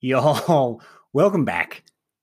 Y'all, welcome back.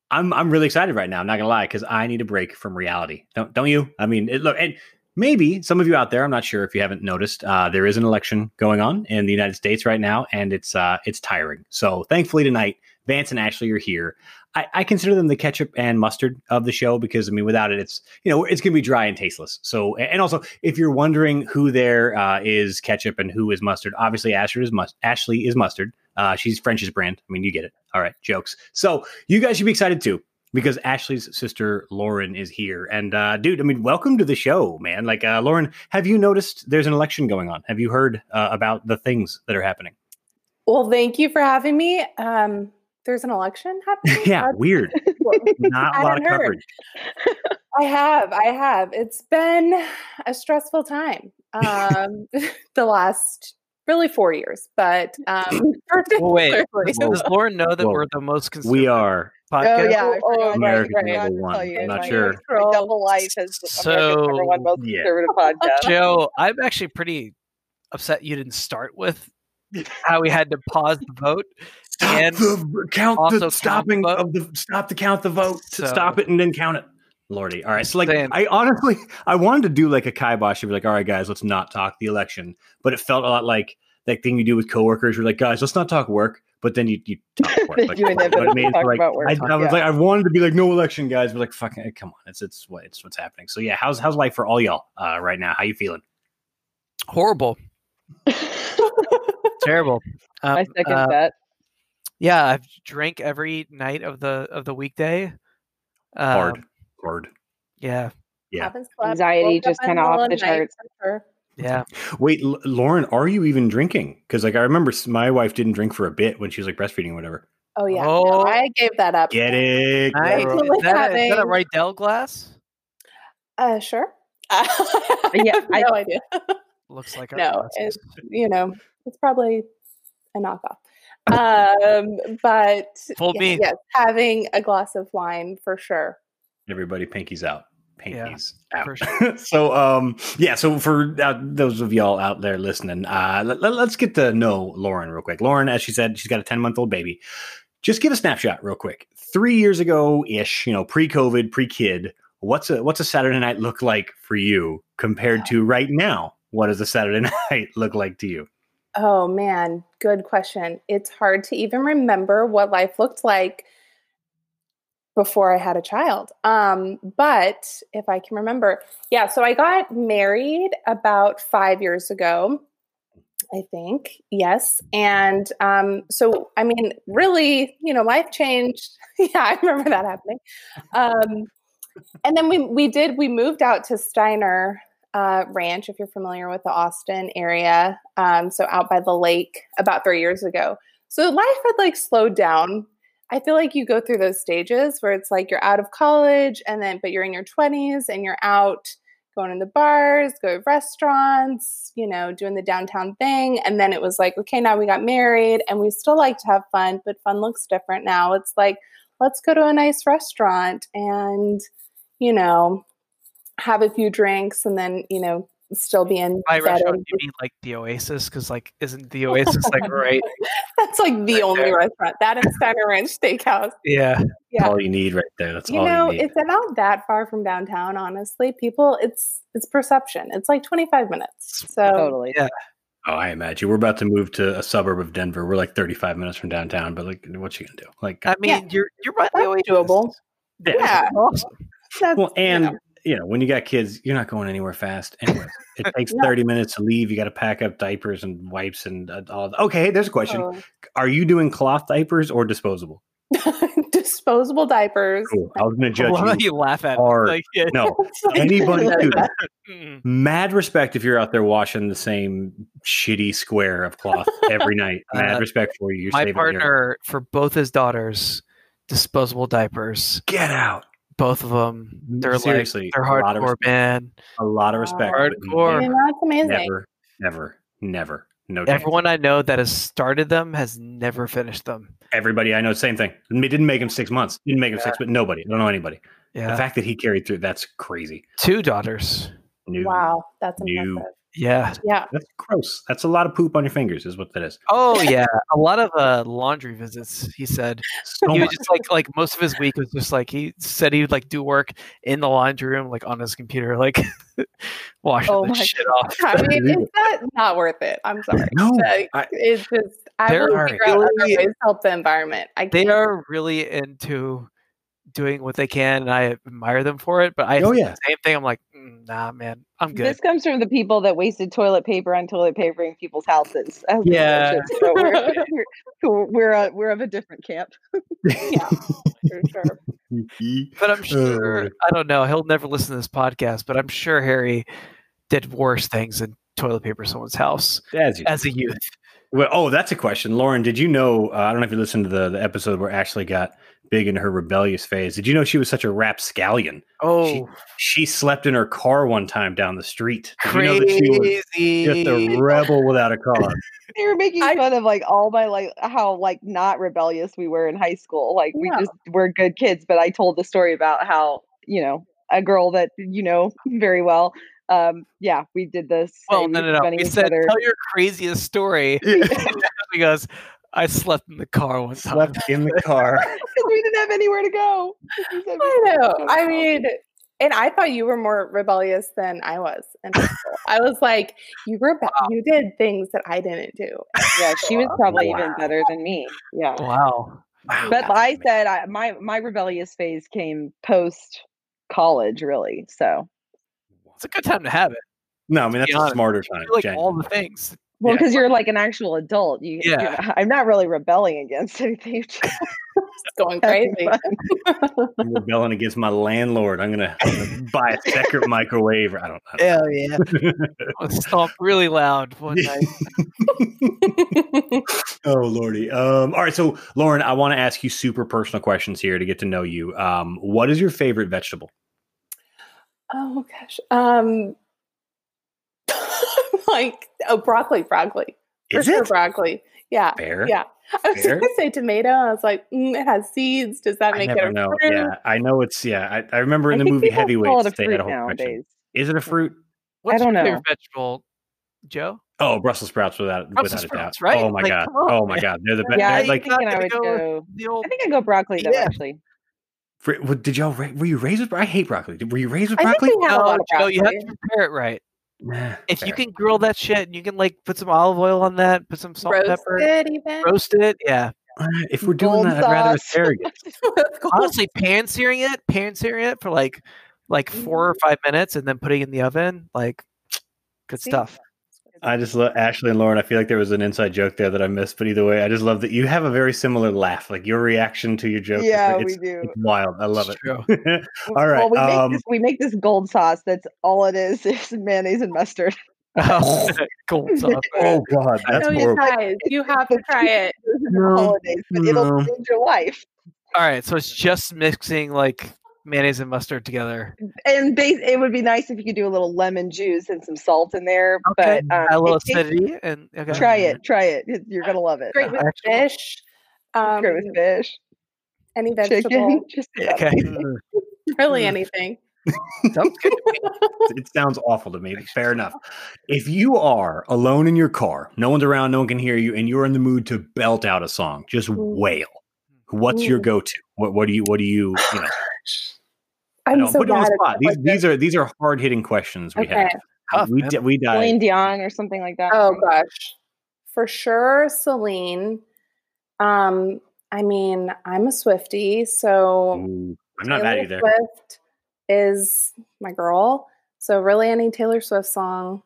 I'm I'm really excited right now. I'm not gonna lie because I need a break from reality. Don't don't you? I mean, it, look, and maybe some of you out there. I'm not sure if you haven't noticed. Uh, there is an election going on in the United States right now, and it's uh, it's tiring. So thankfully tonight, Vance and Ashley are here. I, I consider them the ketchup and mustard of the show because I mean, without it, it's you know it's gonna be dry and tasteless. So and also, if you're wondering who there uh, is ketchup and who is mustard, obviously Ashley is must Ashley is mustard. Uh, she's French's brand. I mean, you get it. All right, jokes. So you guys should be excited too because Ashley's sister Lauren is here. And uh, dude, I mean, welcome to the show, man. Like, uh, Lauren, have you noticed there's an election going on? Have you heard uh, about the things that are happening? Well, thank you for having me. Um, there's an election happening. yeah, weird. Not a lot of heard. coverage. I have, I have. It's been a stressful time. Um, the last really four years, but um, Well, wait, particularly- does, does Lauren know that Well, we're the most conservative We are podcast? Oh yeah, I Oh, forgot. America's I forgot number to one. tell you, I'm not my- sure. My double life is So- America's number one most Yeah. conservative podcast. Joe, I'm actually pretty upset you didn't start with how we had to pause the vote. Stop And the count also the count stopping the of the stop the count the vote to So- stop it and then count it. Lordy. All right. So like Saying- I honestly I wanted to do like a kibosh and be like, all right, guys, let's not talk the election. But it felt a lot like that thing you do with coworkers. You're like, guys, let's not talk work. But then you you talk work. Then Like, you you know what I inevitably mean? like, about work. I, I was Yeah. like, I wanted to be like, no election, guys. But like, fucking, come on, it's it's what it's what's happening. So yeah, how's how's life for all y'all uh, right now? How you feeling? horrible, terrible. Um, I second uh, that. Yeah, I've drank every night of the of the weekday. Hard, Um, hard. Yeah, Yeah. Anxiety woke just kinda off the charts. sure. yeah. Wait, L- Lauren, are you even drinking? Because like I remember my wife didn't drink for a bit when she was like breastfeeding or whatever. Oh yeah, no, Oh. I gave that up. Get it? Nice. girl. Is that, a, is that a having- Riedel glass? Uh, sure. Yeah, I Yeah, have I- no idea. Looks like no, glasses. it's you know, it's probably a knockoff. Um, but Fooled yeah, me. yes, having a glass of wine for sure. Everybody, pinkies out. Yeah, Pinkies out. for sure. so, um, yeah. So for uh, those of y'all out there listening, uh, let, let, us get to know Lauren real quick. Lauren, as she said, she's got a ten month old baby. Just give a snapshot real quick. Three years ago ish, you know, pre COVID, pre kid. What's a what's a Saturday night look like for you compared to right now? What does a Saturday night look like to you? Oh man, good question. It's hard to even remember what life looked like before I had a child. Um, but if I can remember, yeah, so I got married about five years ago, I think. Yes. And um, so, I mean, really, you know, life changed. yeah, I remember that happening. Um, and then we we did we moved out to Steiner uh, Ranch, if you're familiar with the Austin area. Um, so out by the lake about three years ago. So life had like slowed down. I feel like you go through those stages where it's like you're out of college and then, but you're in your 20s and you're out going in the bars, go to restaurants, you know, doing the downtown thing. And then it was like, okay, now we got married and we still like to have fun, but fun looks different now. It's like, let's go to a nice restaurant and, you know, have a few drinks and then, you know, still be in By restaurant, you mean like the Oasis? Because like, isn't the Oasis like right? That's like the Right only there. restaurant. That and Steiner Ranch Steakhouse. Yeah, Yeah. all you need right there. That's You all know, you need. it's not that far from downtown, honestly. People it's it's perception. It's like 25 minutes. So Totally. yeah. Oh, I imagine we're about to move to a suburb of Denver. We're like 35 minutes from downtown, but like, what you gonna do? Like, I mean, Yeah. you're you're by the That's Oasis. doable. yeah. awesome. that's, Well, you and know. You know, when you got kids, you're not going anywhere fast. Anyways, it takes No. 30 minutes to leave. You got to pack up diapers and wipes and uh, all. Okay, there's a question. Oh. Are you doing cloth diapers or disposable? disposable diapers. Cool. I was going to I love how judge you. you laugh at hard. it. Like, yeah. No, like- anybody, dude. Mm. Mad respect if you're out there washing the same shitty square of cloth every night. Mad Uh, respect for you. You're My saving your- partner for both his daughters, disposable diapers. Get out. Both of them. Mm, they're Seriously, like they're a lot of hardcore, respect. man. A lot of respect. but Hardcore. You that's amazing. Never, never, never. No chance. Everyone I know that has started them has never finished them. Everybody I know, same thing. It didn't make him six months. Didn't make him six, but nobody. I don't know anybody. Yeah, The fact that he carried through, that's crazy. two daughters. New, Wow, that's New. Impressive. Yeah. Yeah. That's gross. That's a lot of poop on your fingers, is what that is. Oh yeah. A lot of uh, laundry visits. He said So he was just like like most of his week was just like he said he would like do work in the laundry room like on his computer like washing Oh the my shit off. I mean, is that not worth it? I'm sorry. No, Like, I- it's just I There will are figure out other really- ways to help the environment. I They can't. are really into doing what they can, and I admire them for it. But I Oh, yeah. same thing. I'm like, "Mm, nah, man, I'm good. This comes from the people that wasted toilet paper on toilet paper in people's houses. Yeah. So we're we're we're, uh, we're of a different camp. Yeah, for sure. But I'm Oh, sure Lord. I don't know. He'll never listen to this podcast, but I'm sure Harry did worse things than toilet paper someone's house As you as a youth. Well, oh, that's a question, Lauren. Did you know? Uh, I don't know if you listened to the, the episode where Ashley got big in her rebellious phase. Did you know she was such a rapscallion? Oh, She slept in her car one time down the street. Did you know that she was crazy! just a rebel without a car? They were making I- fun of like all my like how like not rebellious we were in high school. Like we just were good kids. But I told the story about how you know a girl that you know very well. Um, yeah, we did this. well, no, no, no. We said, tell your craziest story. he goes, I slept in the car one time. slept in the car. because we didn't have anywhere to go. We said we I know. I mean, and I thought you were more rebellious than I was. And. I was like, you were, ba- you did things that I didn't do. yeah, she was probably even better than me. Yeah. Wow. Wow. But I said I, my my rebellious phase came post college, really. So, It's a good time to have it. no, I mean that's a honest. smarter time. You like genuinely. all the things. Well, Yeah. because you're like an actual adult, you, you Yeah. know, I'm not really rebelling against anything. It's going crazy. I'm rebelling against my landlord. I'm gonna, I'm gonna buy a second microwave. I don't know. Hell yeah. I stomped really loud one night. oh lordy. Um, all right, so Lauren, I want to ask you super personal questions here to get to know you. Um, what is your favorite vegetable? oh gosh. Um, like oh, broccoli, broccoli. For Is sure, it broccoli? Yeah, fair? yeah. I was Fair? going to say tomato. I was like, mm, it has seeds. Does that I make it a know. fruit? Yeah, I know it's yeah. I, I remember in I the movie people call Heavyweights they had a whole question. nowadays. Is it a fruit? What's don't your know. favorite vegetable, Joe? Oh, Brussels sprouts without Brussels without a sprouts, doubt. right? Oh my Like, god. oh my god. They're the best. Yeah, they're I think I would go- go. The old I think I go broccoli though. Yeah. Actually, fr- what- did y'all were you raised with? I hate broccoli. Were you raised with broccoli? I think broccoli? we have a lot no, of Joe, you have to prepare it right. Nah, If you can grill that shit and you can like put some olive oil on that, put some salt, Roast pepper, it even. roast it. Yeah. Uh, if we're doing Gold that, I'd rather sauce. asparagus. Honestly, pan searing it, pan searing it for like like four or five minutes and then putting it in the oven, like good See? stuff. I just love Ashley and Lauren. I feel like there was an inside joke there that I missed, but either way, I just love that you have a very similar laugh. Like your reaction to your joke. is- Yeah, we it's, do. It's wild. I love It's it. true. All right. Well, we um, make this we make this gold sauce. That's all it is. Is mayonnaise and mustard. Cold sauce. oh God, that's no, you horrible. guys, you have to try it. No, holidays, but it'll no. change your life. All right, so it's just mixing like mayonnaise and mustard together. And base, it would be nice if you could do a little lemon juice and some salt in there. Okay, But um, a little it tastes- acidity and okay. try it, try it. It- You're gonna love it. Great with Actual- fish. Um, Great with fish, any vegetable, chicken, just Okay. really Mm. anything. Sounds good it sounds awful to me. Fair enough. If you are alone in your car, no one's around, no one can hear you, and you're in the mood to belt out a song, just Mm. wail. What's your go-to? What, what do you? What do you? You know, I I'm know, so put on bad the spot. These, like these are these are hard hitting questions we Okay. have. Tough, we man. di- we dive. Celine Dion or something like that. Oh gosh, for sure, Celine. Um, I mean, I'm a Swiftie, so Ooh, I'm not mad at you there. Swift is my girl. So really, any Taylor Swift song.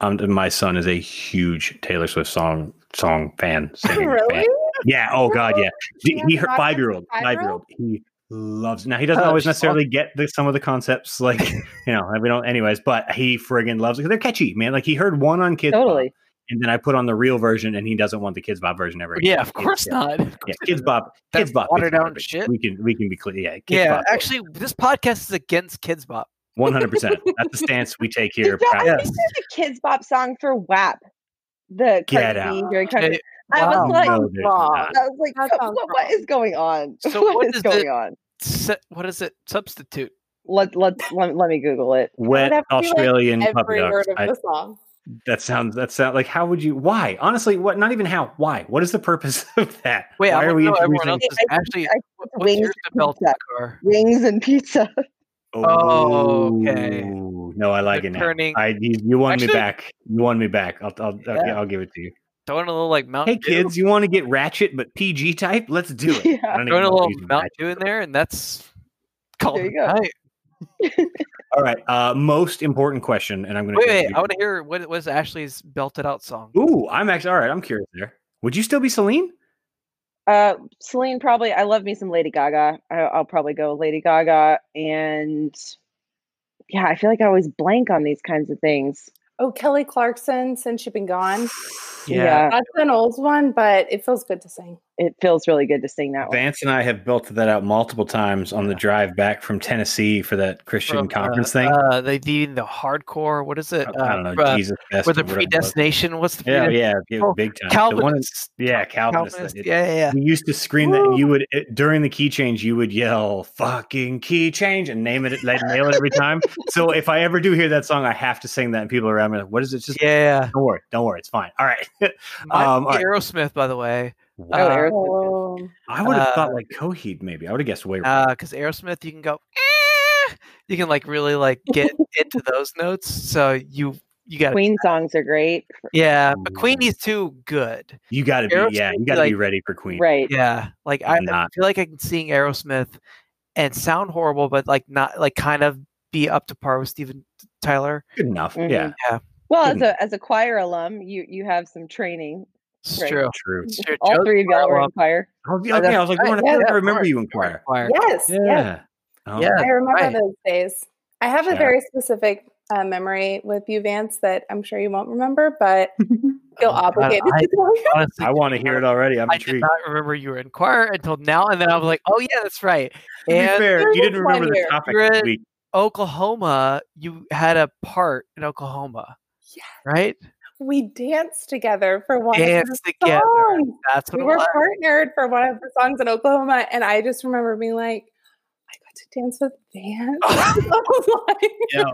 Um, my son is a huge Taylor Swift song song fan. Singing really? fan. Yeah. Oh God. Yeah. You He, he heard five year old. Five year old. He loves. Now he doesn't Oh, always necessarily get the, some of the concepts, like you know, we don't. Anyways, but he friggin' loves it. They're catchy, man. Like he heard one on Kidz Bop, totally. and then I put on the real version, and he doesn't want the Kids Bob version ever. again. Yeah, of course yeah. not. Of Yeah, Kids Bob, Bop. That Kidz Bop. watered down garbage. shit. We can we can be clear. Yeah. Kids Yeah, Bop. actually, this podcast is against Kids Bob. one hundred percent. That's the stance we take here. Did y'all- I proud- think there's a Kids Bob song for WAP. The Get out. very country. I oh, wow. was like, No, there's wrong. not. I was like, what, what is going on? So what what is is going it- on? Se- what is it? Substitute. Let let let, let me Google it. Wet have to like, Australian puppy Every dogs. word of I- the song. That sounds. That sounds like. How would you? Why? Honestly, what? Not even how. Why? What is the purpose of that? Wait, why I are we know else introducing? is actually. I- what- wings yours to belt in pizza. Wings and pizza. Oh, oh okay. No, I like it now. Returning- I you, you won me back. You won me back. I'll I'll, I'll, I'll give it to you. Throwing a little like Mountain Hey Dew. kids, you want to get ratchet but PG type? Let's do it. Yeah. I don't Throwing a little he's Mountain ratchet. Dew in there, and that's called There it you go. night. All right. Uh, most important question, and I'm going Wait, to. wait, I want to hear what was Ashley's belted out song. Ooh, I'm actually all right. I'm curious there. Would you still be Celine? Uh, Celine probably. I love me some Lady Gaga. I, I'll probably go Lady Gaga, and yeah, I feel like I always blank on these kinds of things. Oh, Kelly Clarkson, since you've been gone. Yeah. That's an old one, but it feels good to sing. It feels really good to sing that one. Vance and I have built that out multiple times on the drive back from Tennessee for that Christian From, conference uh, thing. Uh, they need the hardcore. What is it? I don't know. uh, Jesus Fest Where the or was. predestination? What's the Yeah, predestination? yeah, yeah, Oh, big time. The one yeah, Calvinist. Calvinist. It- Yeah, yeah, yeah. We used to scream that. Woo. You would it, during the key change. You would yell "fucking key change" and name it, like, nail it every time. so if I ever do hear that song, I have to sing that, and people around me, are like, what is it? Just Yeah. don't worry, don't worry, it's fine. All right. Um, would be all right. Aerosmith, by the way, Oh, Uh, Aerosmith. Oh, I would have Uh, thought like Coheed, maybe. I would have guessed way. wrong. because Aerosmith, you can go. "Eh," You can like really like get into those notes. So you you got Queen songs are great. yeah, but Queenie's too good. you got to be, yeah, you got to be ready for Queen. Right. Yeah, like I, I feel like I can sing Aerosmith and sound horrible, but like not like kind of be up to par with Steven Tyler. Good enough. Mhm. Yeah, Well, as a as a choir alum, you you have some training. It's Right. true. true. It's true. All Joe's three of y'all were in choir. Oh, yeah, okay, I was like, right. Lauren, I Yeah, I remember course. you in choir. choir. yes, Yeah. yes. Oh, Yeah. I remember right. those days. I have a very specific uh, memory with you, Vance, that I'm sure you won't remember, but feel Oh, God, obligated I- to tell you. Honestly, I want to hear it already. I'm I did intrigued. not remember you were in choir until now, and then I was like, "Oh yeah, that's right." To be And fair, you didn't remember the topic You're this week. Oklahoma, you had a part in Oklahoma, Yeah. right? We danced together for one Dance of the together. songs. That's what We were was. partnered for one of the songs in Oklahoma, and I just remember being like, I got to dance with Vance.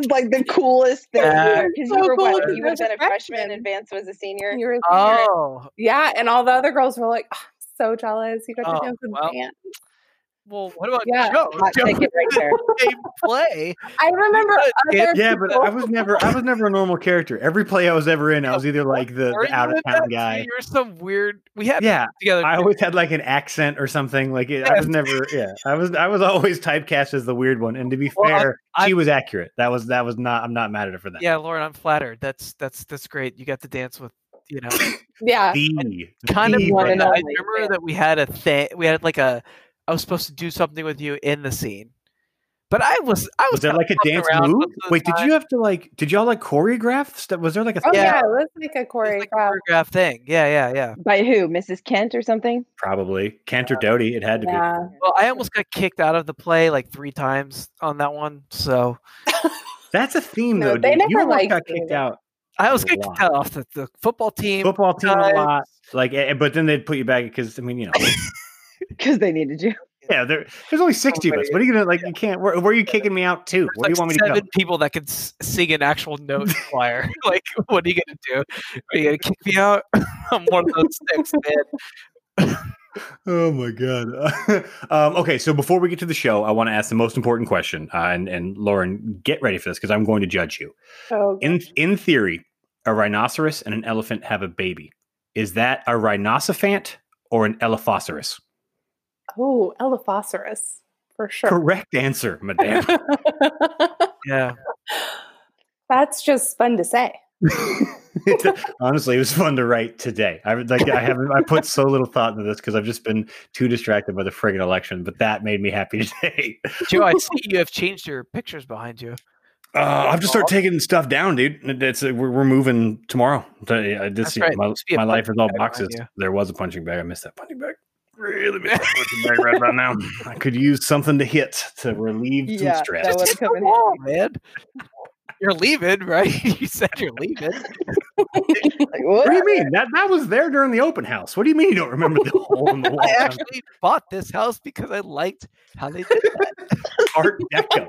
Like, like the coolest thing Yeah. because So you were cool what? You I would have a been a freshman freshman. and Vance was a senior. you were a senior. Oh, Yeah, and all the other girls were like, oh, so jealous. You got to Oh, dance with well. Vance. Well, what about Yeah. Joe? Hot Joe right there. didn't play. I remember could other Yeah, but. I was never I was never a normal character. Every play I was ever in, I was either like the, the out of town guy. You were some weird. We had Yeah, together. I always had like an accent or something. Like it, I was never. Yeah, I was. I was always typecast as the weird one. And to be Well, fair, I- she was accurate. That was that was not. I'm not mad at her for that. yeah, Lauren, I'm flattered. That's that's that's great. You got to dance with, you know, yeah. The kind of. one I and Brenda. only. remember that we had a thing. We had like a. I was supposed to do something with you in the scene, but I was. I was. Was there like a dance move? most of Wait, did you have to like? Did y'all like choreograph stuff? Was there like a? Oh, Yeah. yeah. it was like a It was like a choreograph. Um, choreograph thing. Yeah, yeah, yeah. By who? Mrs. Kent or something? Probably Cantor uh, Doty. It had to be. Well, I almost got kicked out of the play like three times on that one. So That's a theme No, though. they Dude. You never almost liked got me. kicked out. I was A kicked out off the, the football team. Football team a lot. Like, eh, eh, but then they'd put you back because I mean, you know, Because they needed you. yeah. There, there's only sixty of us. What are you gonna like? You can't. Where, where are you kicking me out to? There's Where do you want me to go? seven people that can sing an actual note choir. like, what are you gonna do? Are you gonna kick me out? I'm one of those six, man. Oh my god. um, okay, so before we get to the show, I want to ask the most important question, uh, and and Lauren, get ready for this because I'm going to judge you. Oh, In in theory, a rhinoceros and an elephant have a baby. Is that a rhinocephant or an elephosaurus? Oh, Elephosaurus for sure. Correct answer, madame. Yeah. That's just fun to say. Honestly, it was fun to write today. I like I haven't I put so little thought into this because I've just been too distracted by the friggin' election, but that made me happy today. Joe, I see you have changed your pictures behind you. Uh, I've just started taking stuff down, dude. It's uh, we're, we're moving tomorrow. I That's just right. my, Must be a my life is all punching bag behind boxes. There was a punching bag. I missed that punching bag. Really miss that punching bag right about now. I could use something to hit to relieve Yeah, some stress. that would Just come in come on, man. You're leaving, right? you said you're leaving. Like, What do you mean? That that was there during the open house. What do you mean you don't remember the hole in the wall? I actually bought this house because I liked how they did that. Art Deco.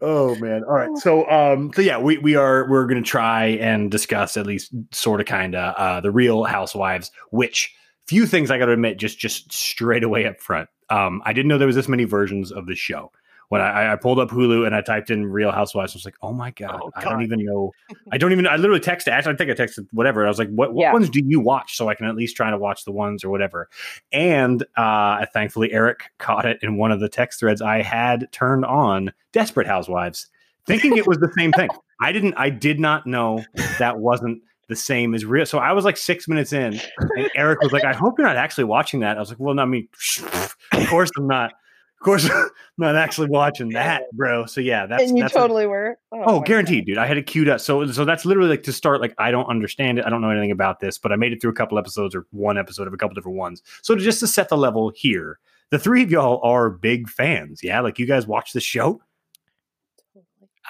Oh man. All right. So um so yeah, we we are we're to try and discuss at least sort of kind of uh the real housewives which few things I got to admit just just straight away up front. Um I didn't know there was this many versions of the show. When I, I pulled up Hulu and I typed in Real Housewives, I was like, "Oh my god, Oh, I don't even know. I don't even. I literally texted. Actually, I think I texted whatever. I was like, "What, what Yeah. ones do you watch?" So I can at least try to watch the ones or whatever. And uh, thankfully, Eric caught it in one of the text threads I had turned on Desperate Housewives, thinking it was the same thing. I didn't. I did not know that wasn't the same as real. So I was like six minutes in, and Eric was like, "I hope you're not actually watching that." I was like, "Well, no, I mean, of course I'm not. Of course, I'm not actually watching that, bro." So yeah, that's and you that's totally were. Oh, oh my guaranteed, dude. I had it queued up. So so that's literally like to start like I don't understand it. I don't know anything about this, but I made it through a couple episodes or one episode of a couple different ones. So to, just to set the level here, the three of y'all are big fans. Yeah, like you guys watch the show.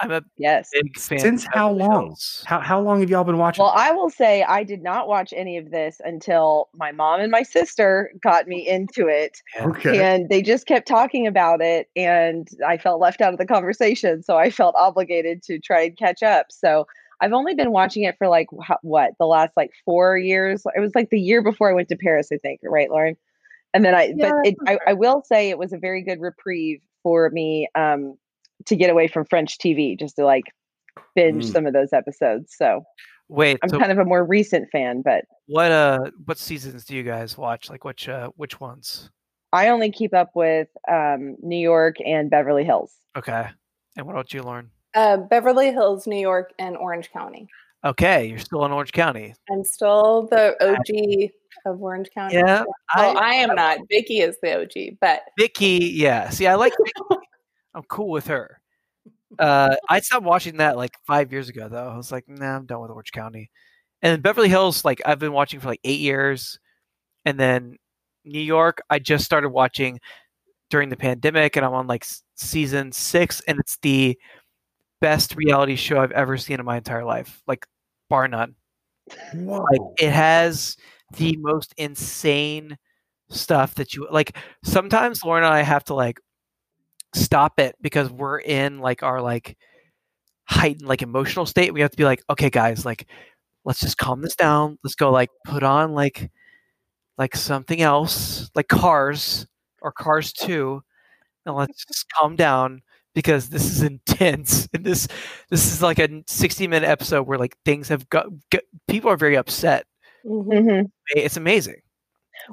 I'm a Yes. big fan. Since of how long? Hills. How how long have y'all been watching? Well, I will say I did not watch any of this until my mom and my sister got me into it. okay. And they just kept talking about it, and I felt left out of the conversation. So I felt obligated to try and catch up. So I've only been watching it for like what the last like four years. It was like the year before I went to Paris, I think, right, Lauren? And then I, Yeah, but it, I, I will say it was a very good reprieve for me um, to get away from French TV, just to like binge Mm. some of those episodes. So Wait, I'm so kind of a more recent fan, but what uh what seasons do you guys watch? Like which uh which ones? I only keep up with um, New York and Beverly Hills. Okay. And what about you, Lauren? Uh, Beverly Hills, New York, and Orange County. Okay, you're still in Orange County. I'm still the OG of Orange County. Yeah, Well, I, am not. Vicki is the OG, but Vicki, yeah. See, I like Vicki. I'm cool with her. Uh, I stopped watching that like five years ago, though. I was like, nah, I'm done with Orange County. And Beverly Hills, like I've been watching for like eight years, and then New York, I just started watching during the pandemic, and I'm on like season six, and it's the best reality show I've ever seen in my entire life, like bar none. Whoa. Like it has the most insane stuff that you like. Sometimes Lauren and I have to like stop it because we're in like our like heightened like emotional state. We have to be like, okay, guys, like let's just calm this down. Let's go like put on like like something else, like Cars or Cars Two, and let's just calm down because this is intense and this this is like a 60 minute episode where like things have got, got people are very upset mhm. Mm-hmm. it's amazing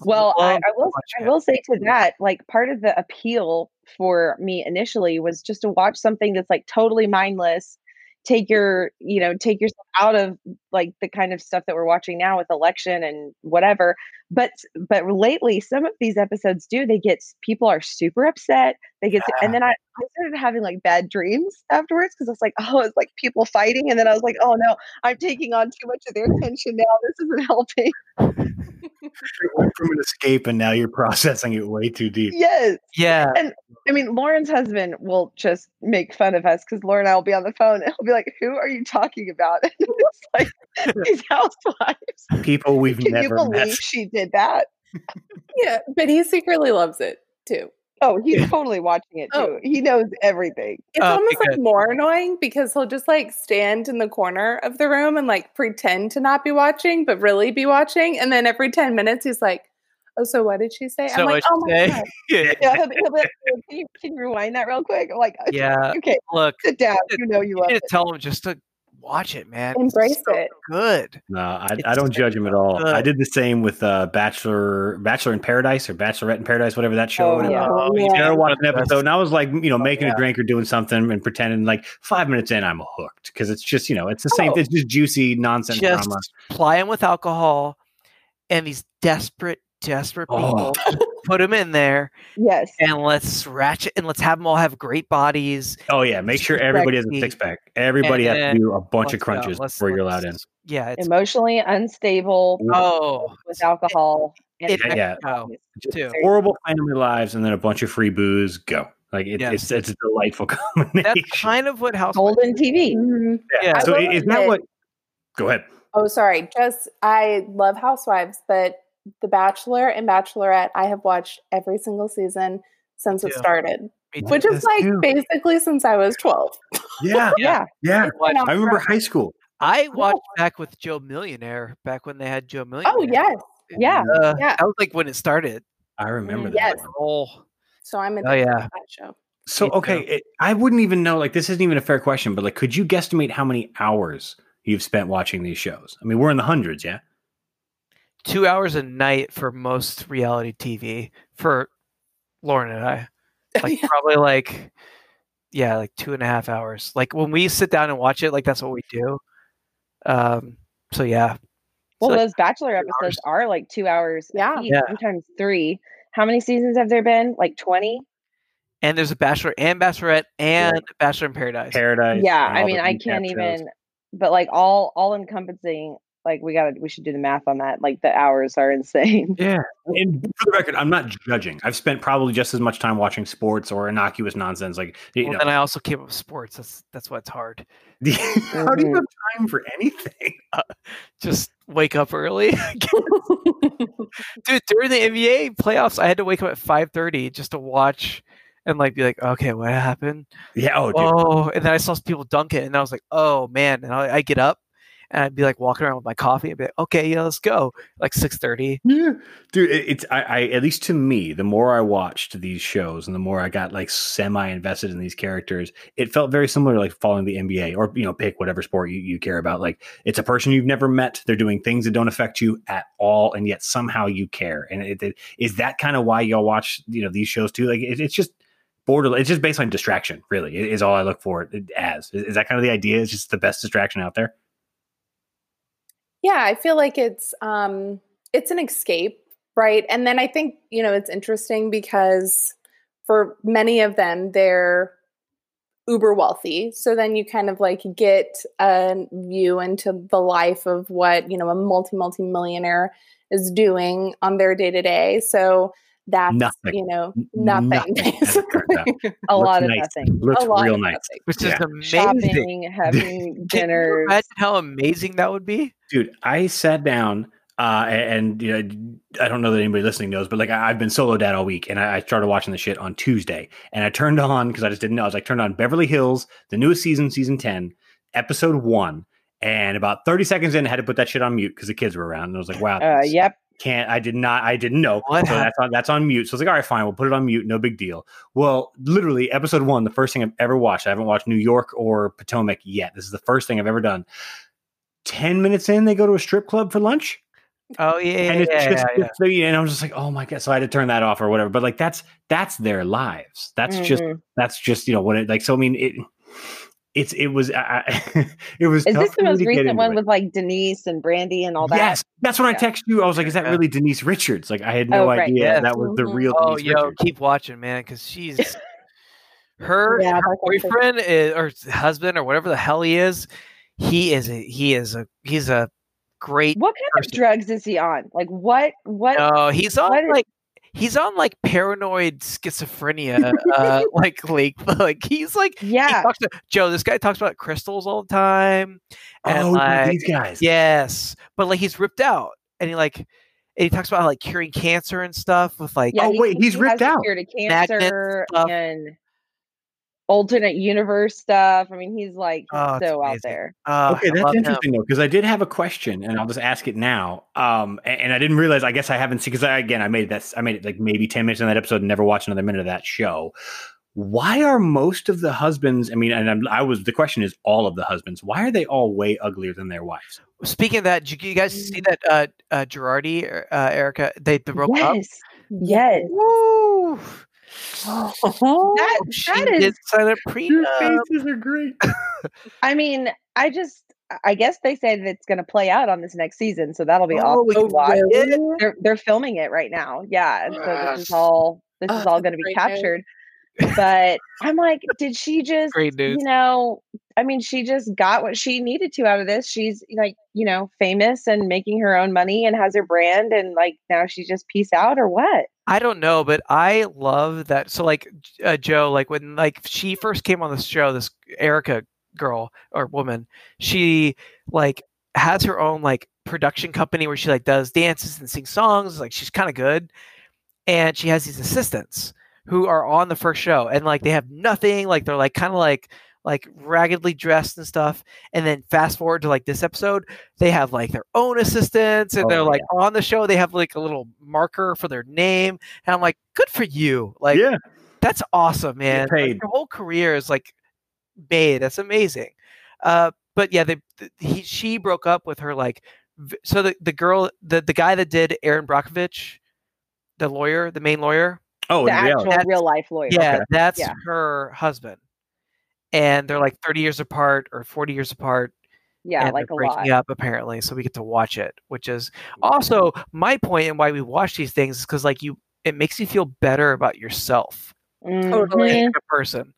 Well, I, I will. I will say to that, like part of the appeal for me initially was just to watch something that's like totally mindless. Take your, you know, take yourself out of like the kind of stuff that we're watching now with election and whatever. But but lately, some of these episodes do. They get people are super upset. They get, and then I, I started having like bad dreams afterwards because it's like, oh, it's like people fighting, and then I was like, oh no, I'm taking on too much of their attention now. This isn't helping. You went from an escape and now you're processing it way too deep. Yes. yeah And I mean, Lauren's husband will just make fun of us because Lauren and I will be on the phone and he'll be like, Who are you talking about? And it's like these housewives. People we've Can you never believe met. she did that? yeah, but he secretly loves it too. Oh, he's totally watching it oh. too. Oh. He knows everything. It's Oh, almost okay, like more annoying because he'll just like stand in the corner of the room and like pretend to not be watching, but really be watching. And then every 10 minutes, he's like, Oh, so what did she say? So I'm like, Oh my say?" God. yeah Yeah, he'll he'll be like, can, you, can you rewind that real quick? I'm like, yeah Okay, look sit down. You know you you love need it. to tell him just to watch it man It's Embrace so it. good No, I, I don't judge him at all. I did the same with uh, Bachelor, Bachelor in Paradise or Bachelorette in Paradise, whatever that show. Oh, whatever. yeah. Oh, Yeah. he's watched an episode, and I was like, you know, making yeah. a drink or doing something and pretending. Like five minutes in, I'm hooked because it's just, you know, it's the same. Oh. It's just juicy nonsense just drama. ply him with alcohol and these desperate desperate Oh. people put them in there Yes. and let's ratchet and let's have them all have great bodies Oh yeah, make sure everybody has a six pack. Everybody has to do a bunch of crunches before you're allowed in. let's- yeah it's Emotionally unstable oh with alcohol. and it- yeah. oh. Horrible family lives, and then a bunch of free booze. Go like it, Yes. it's it's a delightful combination. that's kind of what house Golden TV. Mhm. yeah. yeah. So is that admit- what? Go ahead. Oh, sorry. Just I love Housewives, but The Bachelor and Bachelorette, I have watched every single season since it started. Me which is like cute. basically since I was 12. Yeah, Yeah. yeah. Went on I remember high school. I watched back with Joe Millionaire back when they had Joe Millionaire. Oh, yes. Yeah. Uh, Yeah. That was like when it started. I remember Mm, that. yes. Oh, So I'm in oh yeah. that show. So okay, it, I wouldn't even know. Like, this isn't even a fair question, but like, could you guesstimate how many hours you've spent watching these shows? I mean, we're in the hundreds, yeah. Two hours a night for most reality TV for Lauren and I. Like Yeah. probably like yeah, like two and a half hours. Like when we sit down and watch it, like that's what we do. Um so yeah. Well, So, like, those Bachelor episodes hours. are like two hours. Yeah. apiece, Yeah. Sometimes three. How many seasons have there been? Like 20? and there's a Bachelor and Bachelorette and Bachelor in Paradise. Paradise. Yeah. I mean, I can't shows. even, but like all, all encompassing, like we gotta, we should do the math on that. Like the hours are insane. Yeah. And for the record, I'm not judging. I've spent probably just as much time watching sports or innocuous nonsense. Like, you Well, know, then I also came up with sports. That's that's why it's hard. how do you Mhm. have time for anything? Just wake up early. Dude, during the NBA playoffs, I had to wake up at five thirty just to watch and like be like, okay, what happened? Yeah. Oh, dude. Oh, and then I saw some people dunk it, and I was like, oh man. And I, I get up and I'd be like walking around with my coffee and be like, okay, yeah, let's go. Like six thirty. Yeah, dude. It, it's I, I at least to me, the more I watched these shows and the more I got like semi invested in these characters, it felt very similar to like following the NBA or you know pick whatever sport you, you care about. Like it's a person you've never met. They're doing things that don't affect you at all, and yet somehow you care. And it, it, is that kind of why y'all watch you know these shows too? Like it, it's just borderline. It's just based on distraction. Really, is all I look for it as. Is, that kind of the idea? It's just the best distraction out there. Yeah i feel like it's um it's an escape right? And then i think you know it's interesting because for many of them they're uber wealthy. So then you kind of like get a view into the life of what you know a multi multi millionaire is doing on their day to day so that's Nothing. you know nothing, nothing, as it turns out. basically. A lot of nice. nothing. Looks a lot real of nice. nothing. Which Yeah. is amazing. Shopping, having dinner imagine how amazing that would be? dude i sat down uh and, and you know i don't know that anybody listening knows but like I, i've been solo dad all week and I, I started watching the shit on tuesday and i turned on because i just didn't know i was like turned on beverly hills the newest season season 10 episode 1 and about 30 seconds in i had to put that shit on mute because the kids were around and i was like wow Uh, yep. Can't i did not i didn't know. What so that's on that's on mute. So i was like all right fine we'll put it on mute no big deal. Well literally episode one the first thing i've ever watched i haven't watched new york or potomac yet. This is the first thing i've ever done. 10 minutes in they go to a strip club for lunch? Oh yeah, yeah, and it's yeah, just yeah, yeah. and i'm just like oh my god so i had to turn that off or whatever. But like that's that's their lives. That's just Mhm. that's just you know what it like so i mean it it's it was I, I- it was Is this the most recent one it. with like Denise and Brandi and all that? Yes, that's when I Yeah. texted you. I was like, "Is that Yeah. really Denise Richards?" Like, I had no Oh, right. idea Yes. that was the real Oh, Denise yo, Richards. keep watching, man, because she's her, Yeah, her boyfriend is, or husband or whatever the hell he is. He is a he is a he's a great. What kind person. of drugs is he on? Like what? What? No, he's on what is- like he's on like paranoid schizophrenia, uh, like like like he's like he yeah. talks to, Joe. This guy talks about crystals all the time, and Oh, like these guys. yes, but like he's ripped out, and he like and he talks about like curing cancer and stuff with like Yeah, Oh, he- wait, he's he ripped out. cure to cancer stuff. and alternate universe stuff. I mean, he's like Oh, it's so out there. oh, Okay, that's love him. interesting though, because I did have a question, and I'll just ask it now. Um, and, and I didn't realize. I guess I haven't seen because I, again I made that I made it like maybe ten minutes in that episode, and never watched another minute of that show. Why are most of the husbands? I mean, and I'm, I was the question is all of the husbands. Why are they all way uglier than their wives? Speaking of that, did you guys see that uh, uh Girardi, uh, Erika, they, they broke up? Yes. Yes. Woo! That, Oh, she that is did sign a prenup. are great. I mean, I just I guess they say that it's going to play out on this next season, so that'll be Oh, awesome we to watch. watch? They're they're filming it right now. Yeah, and so this is all this Oh, is all going to be great news. captured. But I'm like, did she just Great news. you know, I mean, she just got what she needed to out of this. She's like, you know, famous and making her own money and has her brand and like now she's just peace out or what? I don't know, but I love that. So, like uh, Joe, like when like she first came on this show, this Erika girl or woman, she like has her own like production company where she like does dances and sings songs. Like she's kind of good, and she has these assistants who are on the first show and like they have nothing like they're like kind of like like raggedly dressed and stuff and then fast forward to like this episode they have like their own assistants and Oh, they're like on the show they have like a little marker for their name and i'm like good for you like yeah, that's awesome man Like, your whole career is like made that's amazing uh but yeah they th- he she broke up with her like v- so the, the girl the, the guy that did erin brockovich the lawyer the main lawyer Oh, the in actual. That's- real life lawyer. yeah Okay. that's Yeah. her husband and they're like 30 years apart or 40 years apart Yeah, like a breaking lot. up apparently so we get to watch it which is also my point and why we watch these things is because like you it makes you feel better about yourself Totally. Mhm. like a person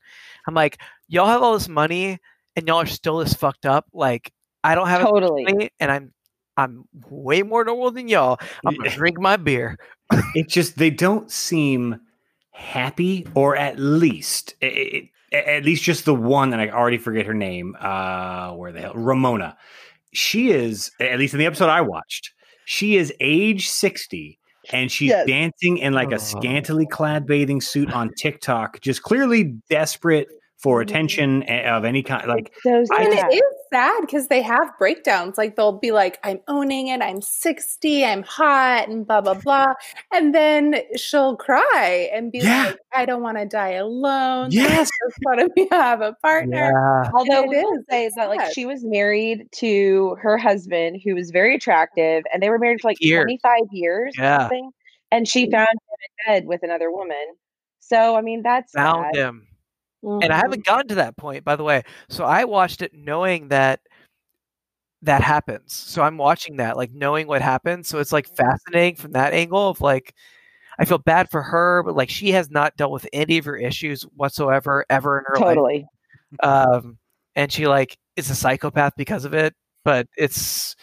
i'm like y'all have all this money and y'all are still this fucked up like i don't have Totally. and i'm i'm way more normal than y'all i'm gonna drink my beer it just they don't seem happy or at least it, it, at least just the one and i already forget her name uh where the hell ramona she is at least in the episode i watched she is age 60 and she's Yes. dancing in like Oh. a scantily clad bathing suit on tiktok just clearly desperate for Mhm. attention of any kind like So I and it is sad because they have breakdowns. Like they'll be like, I'm owning it, I'm 60, I'm hot, and blah, blah, blah. And then she'll cry and be Yeah. like, I don't want to die alone. Yes. I just want to have a partner. yeah Although it we will is, say it's that like she was married to her husband who was very attractive and they were married for like Years. 25 years or Yeah. something. And she found him in bed with another woman. So I mean that's found sad. him and I Mhm. haven't gotten to that point, by the way. So I watched it knowing that that happens. So I'm watching that, like knowing what happens. So it's like fascinating from that angle of like, I feel bad for her, but like she has not dealt with any of her issues whatsoever ever in her life. totally. Um, and she like is a psychopath because of it. But it's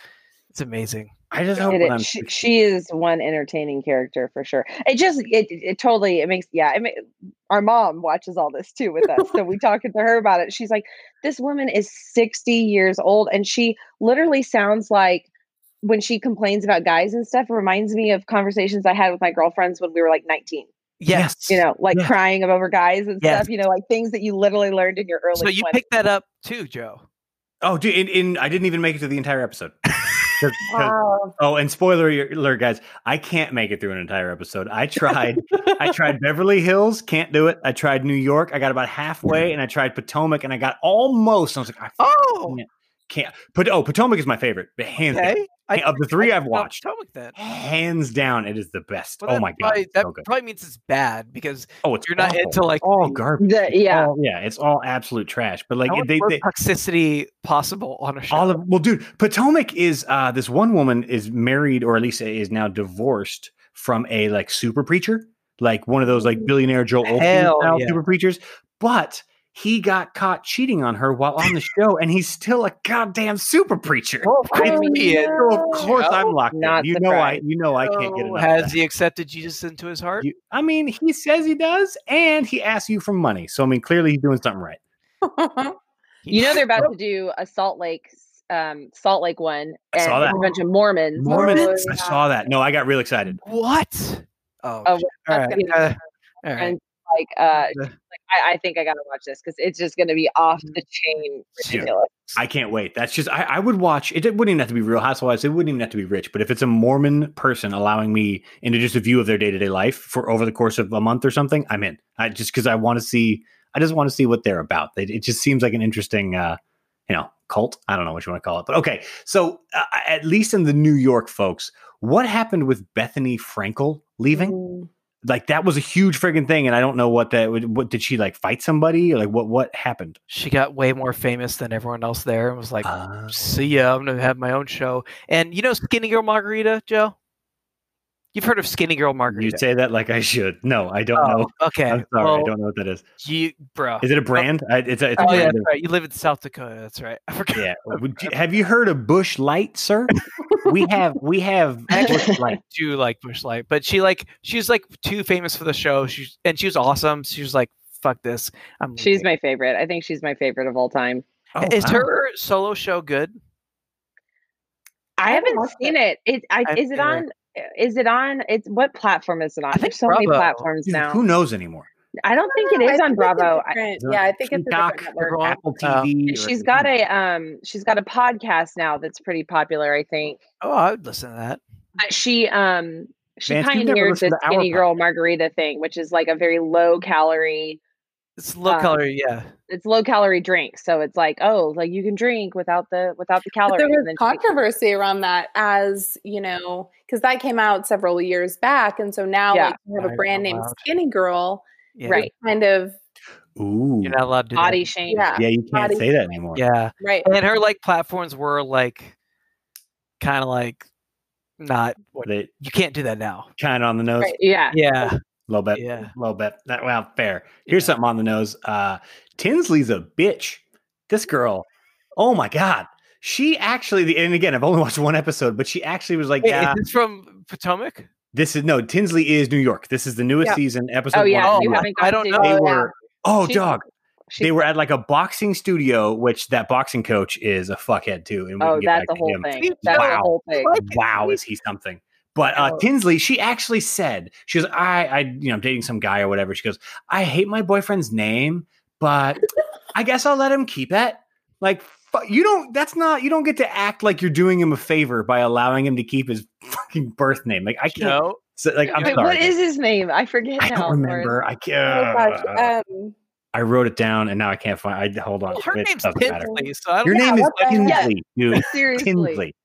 it's amazing. I just hope It when is- she, she is one entertaining character for sure. It just it, it totally it makes yeah. It ma- our mom watches all this too with us, so we talking to her about it. She's like, "This woman is sixty years old, and she literally sounds like when she complains about guys and stuff. It reminds me of conversations I had with my girlfriends when we were like nineteen. Yes. You know, like Yeah. crying over guys and Yes. stuff. You know, like things that you literally learned in your early. So you 20s. picked that up too, Joe. oh dude in, in i didn't even make it to the entire episode 'Cause- 'cause- Oh, and spoiler alert, guys! I can't make it through an entire episode. I tried. I tried Beverly Hills, can't do it. I tried New York. I got about halfway, mm. and I tried Potomac, and I got almost. I was like, I Oh, can't. can't. Oh, Potomac is my favorite, but hands down. okay. I, Of the three I I've watched, Potomac then. hands down, it is the best. Well, oh my god, probably- it's that so probably means it's bad because Oh, it's you're not into like all the- garbage. The- It's yeah. all- yeah, it's all absolute trash. But like I they, the they toxicity possible on a show. all of well, dude, Potomac is uh this one woman is married or at least is now divorced from a like super preacher, like one of those like billionaire Joel Osteen Hell style yeah. super preachers. But he got caught cheating on her while on the show, and he's still a goddamn super preacher. Well, of course I- he is. So of course I'm locked Not in. You know I you know I can't get So enough. Has he accepted Jesus into his heart? You- I mean, he says he does, and he asks you for money. So I mean, clearly he's doing something right. You know they're about to do a Salt Lake, um, Salt Lake one, I saw and that. a bunch of Mormons. Mormons, Oh, I saw that. No, I got real excited. what? Oh, Oh, all right. gonna uh, all right. and like, uh, like I, I think I gotta watch this because it's just gonna be off the chain Dude. ridiculous. I can't wait. That's just I, I would watch. It wouldn't even have to be Real Housewives. It wouldn't even have to be rich. But if it's a Mormon person allowing me into just a view of their day to day life for over the course of a month or something, I'm in. I just because I want to see. I just want to see what they're about. It, it just seems like an interesting, uh, you know, cult. I don't know what you want to call it, but okay. So uh, at least in the New York folks, what happened with Bethenny Frankel leaving? Mm. Like that was a huge friggin' thing, and I don't know what that. What did she like fight somebody or like what? What happened? She got way more famous than everyone else there and was like, Uh, see ya, I'm to have my own show. And you know Skinny Girl Margarita, Joe? You've heard of Skinny Girl Marketing. You say that like I should. No, I don't oh, know. Oh, okay. I'm sorry, well, I don't know what that is. You, bro. Is it a oh. brand? I, it's a, it's a Oh, yeah, brand. that's right. You live in South Dakota. That's right. I forgot. yeah. Would you- have you heard of Busch Light, sir? we have we have Busch Light. do like Busch Light, but she like she's like too famous for the show. She's and she was awesome. She was like, "Fuck this." I'm She's leaving." my favorite. I think she's my favorite of all time. Oh, Is wow. her solo show good? I haven't haven't seen it. It I, I is it haven't on? Is it on? It's what platform is it on? I think There's so many platforms Dude, now. Who knows anymore? I don't think it is I on think it's Bravo. I- yeah, I think it's a Peacock, different network. Apple Oh. TV. or- she's got a um she's got a podcast now that's pretty popular, I think. Oh, I would listen to that. But she um she Vance, you've pioneered listened the to our skinny podcast. girl margarita thing, which is like a very low calorie It's low Uh, calorie, yeah. it's low calorie drink. So it's like, oh, like you can drink without the without the But calories. there was and then controversy around that as you know because that came out several years back and so now Yeah. like you have a brand named skinny girl yeah. Right. kind of Ooh. You're not allowed to body that. shame. yeah yeah, you can't body say that shaming. anymore. Yeah. right And her like platforms were like kind of like not what They you can't do that now. kind of on the nose. Right. Yeah. Yeah. A little bit. Yeah. A little bit. That, well, fair. Here's something on the nose. Uh, Tinsley's a bitch. This girl, oh my God. She actually, and again, I've only watched one episode, but she actually was like, Wait, yeah, is this from Potomac? this is no, Tinsley is New York. This is the newest Yeah. season, episode Oh yeah. one. you I- haven't I gone don't know. They Oh, were, oh, She- dog. she- They were at like a boxing studio, which that boxing coach is a fuckhead too. And we Oh, can get that's back the to whole him. thing. That's wow. the whole thing. What? wow, is he something? But uh, Oh. Tinsley, she actually said, she goes, I, I, you know, I'm dating some guy or whatever. She goes, I hate my boyfriend's name, but I guess I'll let him keep it. Like, you don't, that's not, you don't get to act like you're doing him a favor by allowing him to keep his fucking birth name. Like, I can't, No. so, like, I'm Wait, sorry. what is his name? I forget I now. don't remember. I oh can't. gosh um I wrote it down and now I can't find. I hold on. Well, her It name's doesn't. Tinsley, so I don't Your Yeah, name is what? Tinsley, dude. Seriously. Tinsley.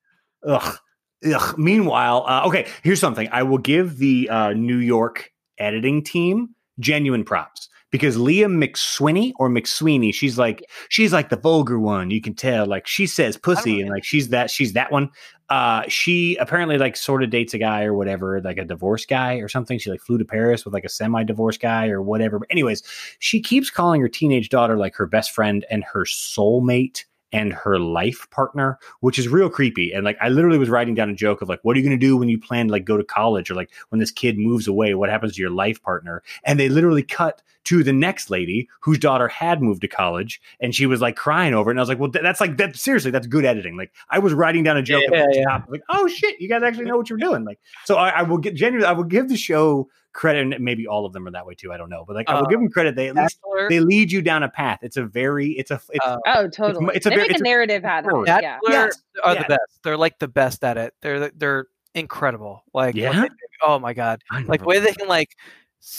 Ugh. Ugh. Meanwhile, uh, okay, here's something. I will give the uh, New York editing team genuine props because Leah McSweeney or McSweeney, she's like she's like the vulgar one. You can tell. Like she says pussy and like she's that she's that one. Uh, she apparently like sort of dates a guy or whatever, like a divorce guy or something. She like flew to Paris with like a semi-divorce guy or whatever. But anyways, she keeps calling her teenage daughter like her best friend and her soulmate and her life partner, which is real creepy. And like, I literally was writing down a joke of like, what are you going to do when you plan to like go to college or like when this kid moves away? What happens to your life partner? And they literally cut to the next lady whose daughter had moved to college and she was like crying over it. And I was like, well, th- that's like, that seriously, that's good editing. Like, I was writing down a joke Yeah, yeah. like, oh shit, you guys actually know what you're doing. Like, so I, I will get genuinely, I will give the show credit. And maybe all of them are that way too. I don't know, but like, I will Uh, give them credit. They at least Bachelor. they lead you down a path. It's a very, it's a, it's, Uh, Oh, totally. it's a they very- make it's a a- narrative out of it. Yeah. Bachelor Yes. are Yeah. the best. They're like the best at it. They're they're incredible. Like Yeah? they oh my god. Like way they can like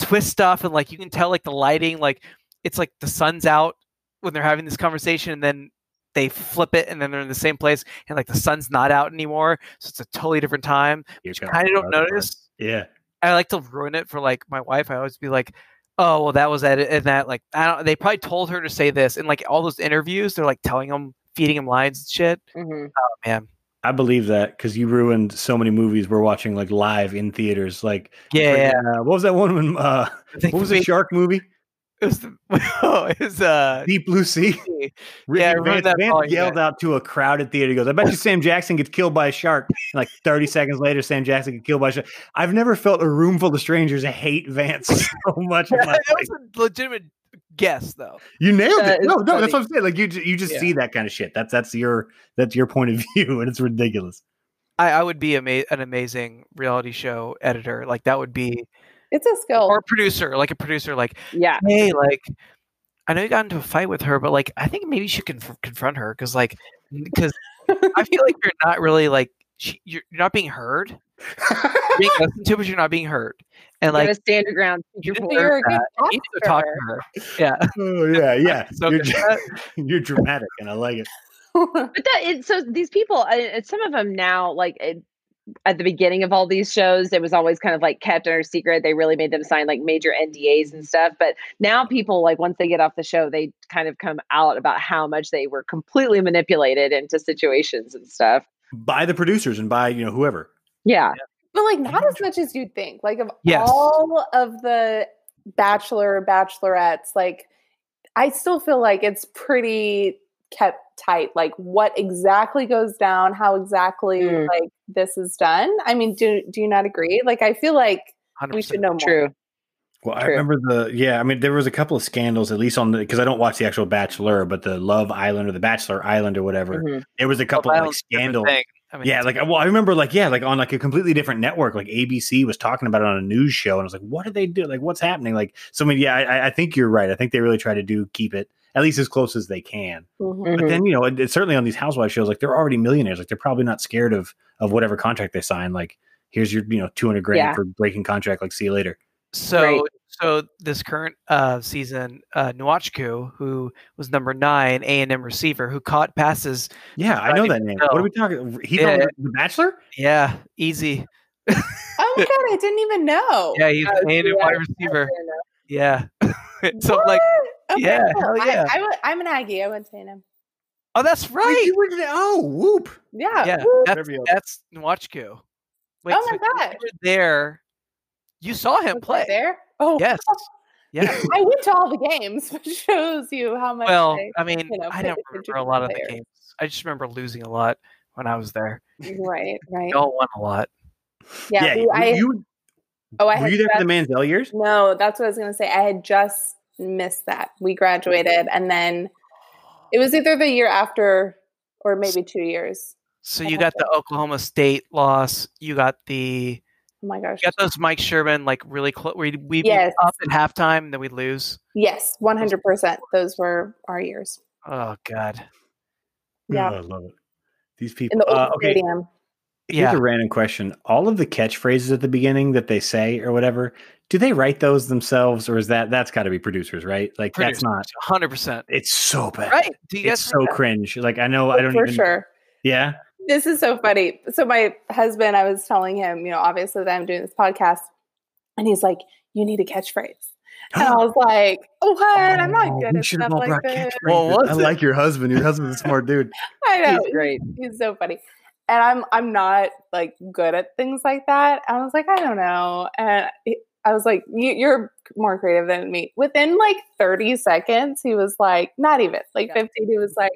twist stuff and like you can tell like the lighting like it's like the sun's out when they're having this conversation and then they flip it and then they're in the same place and like the sun's not out anymore so it's a totally different time Here you kind of don't other part. notice Yeah. I like to ruin it for like my wife i always be like oh well that was edit and that like i don't they probably told her to say this and like all those interviews they're like telling them feeding them lines and shit hmm oh man I believe that because you ruined so many movies we're watching like live in theaters. Like, yeah, yeah. uh, what was that one? When, uh, what was the shark movie? It was the, it was uh Deep Blue Sea. Yeah, Vance, that Vance yelled out to a crowded theater. He goes, "I bet you Sam Jackson gets killed by a shark." And like 30 seconds later, Sam Jackson gets killed by a shark. I've never felt a room full of strangers hate Vance so much. that life. was a legitimate guess though You nailed it. No, no, that's what I'm saying. Like you, you just Yeah. see that kind of shit. That's that's your that's your point of view, and it's ridiculous. I, I would be ama- an amazing reality show editor. Like that would be, it's a skill or producer, like a producer. Like, Yeah. hey, like I know you got into a fight with her, but like I think maybe you should conf- confront her because, like, because I feel like you're not really like she, you're, you're not being heard. You're being listened to, but you're not being heard. And Like, like, a stand your ground. you Your didn't voice. You're a good that. you need to talk to her. Yeah, Oh yeah, yeah. So you're, dr- you're dramatic, and I like it. But that it, so these people, uh, some of them now, like it, at the beginning of all these shows, it was always kind of like kept under secret. They really made them sign like major NDAs and stuff. But now people, like once they get off the show, they kind of come out about how much they were completely manipulated into situations and stuff. By the producers and by you know whoever. Yeah. But like not as much as you'd think. Like of Yes. all of the bachelor bachelorettes, like I still feel like it's pretty kept tight. Like what exactly goes down, how exactly Mm. like this is done. I mean, do do you not agree? Like I feel like hundred we should know more. True. Well, I remember the yeah. I mean, there was a couple of scandals, at least on the because I don't watch the actual Bachelor, but the Love Island or the Bachelor Island or whatever. Mhm. There was a couple of like Island's a different scandals. I mean, Yeah, like well, I remember like yeah, like on like a completely different network, like ABC was talking about it on a news show, and I was like, what do they do? Like, what's happening? Like, so I mean, yeah, I, I think you're right. I think they really try to do keep it at least as close as they can. Mhm. But then you know, it, it's certainly on these housewife shows, like they're already millionaires. Like they're probably not scared of of whatever contract they sign. Like, here's your you know two hundred grand Yeah. for breaking contract. Like, see you later. So Right. so this current uh, season, uh, Nwachukwu, who was number nine A and M receiver, who caught passes. Yeah, I I know that name. know. What are we talking? He Yeah. from The Bachelor. Yeah, easy. Oh my god, I didn't even know. Yeah, he's Oh, A and M yeah, wide receiver. Yeah. so I'm like, Okay, yeah, cool. hell yeah. I, I, I'm an Aggie. I went to him. oh, that's right. You were oh, whoop. Yeah. Yeah, woo. that's Whatever you- that's Nwachukwu. Wait, Oh my so you were there. You saw him Was play. there. Oh, Yes. Yeah. I went to all the games, which shows you how much. Well, I, I mean, you know, I pay don't remember a to lot of the games. I just remember losing a lot when I was there. right, right. Y'all won a lot. Yeah, you, I. you oh, I were had you there for the just- Manziel years? No, that's what I was going to say. I had just missed that. We graduated, and then it was either the year after or maybe two years. So you got the Oklahoma State loss. You got the Oh my gosh. you got those Mike Sherman like really close. We we Yes. up at halftime, then we lose. Yes, one hundred percent. Those were our years. Oh God. Yeah, Oh, I love it. These people. in people. the old Uh, okay, stadium. Here's Yeah. a random question. All of the catchphrases at the beginning that they say or whatever, do they write those themselves, or is that that's got to be producers, right? Like that's not. hundred percent. It's so bad. Right? Do you It's so that? cringe. Like I know oh, I don't for even. sure. Yeah. This is so funny. So my husband, I was telling him, you know, obviously that I'm doing this podcast, and he's like, "You need a catchphrase," and I was like, Oh "What? I'm not Oh, good at stuff like brought this." What catchphrases. was I it? like your husband. Your husband's a smart dude. I know He's great. He's so funny. And I'm I'm not like good at things like that. I was like, I don't know. And I was like, you, you're more creative than me. Within like 30 seconds, he was like, not even like Yeah. 15. He was like,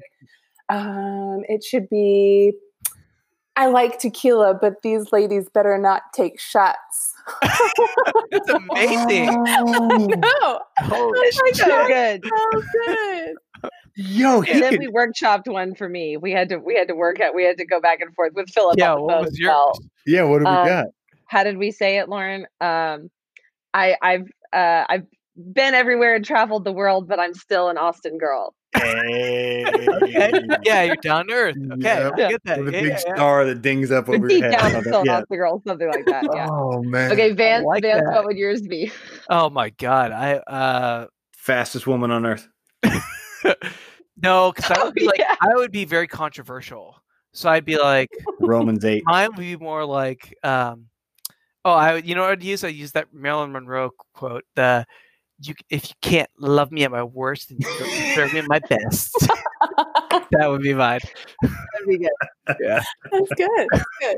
um, it should be. I like tequila, but these ladies better not take shots. That's amazing. no, Holy It's shit. So good. so good. Yo, he And then could, we workshopped one for me. We had to we had to work at we had to go back and forth with Philip Yeah, what was as yours? well. yeah. What do we Um, got? How did we say it, Lauren? Um, I I've uh, I've been everywhere and traveled the world, but I'm still an Austin girl. Okay. Yeah, you're down to earth. Okay, Yeah. I get that. With a Yeah, big yeah, yeah. star that dings up over deep your head. down, Oh, I'm that- still yeah. Austin girl, something like that. Yeah. Oh man. Okay, Vance. like Vance, that. what would yours be? Oh my god. I uh Fastest woman on earth. No, because I Oh, would be like yeah. I would be very controversial. So I'd be like Romans eight. mine would be more like um oh I you know what I'd use? I use that Marilyn Monroe quote, the you if you can't love me at my worst, then you don't deserve me at my best. that would be mine. That'd be good. Yeah. That's good. That's good.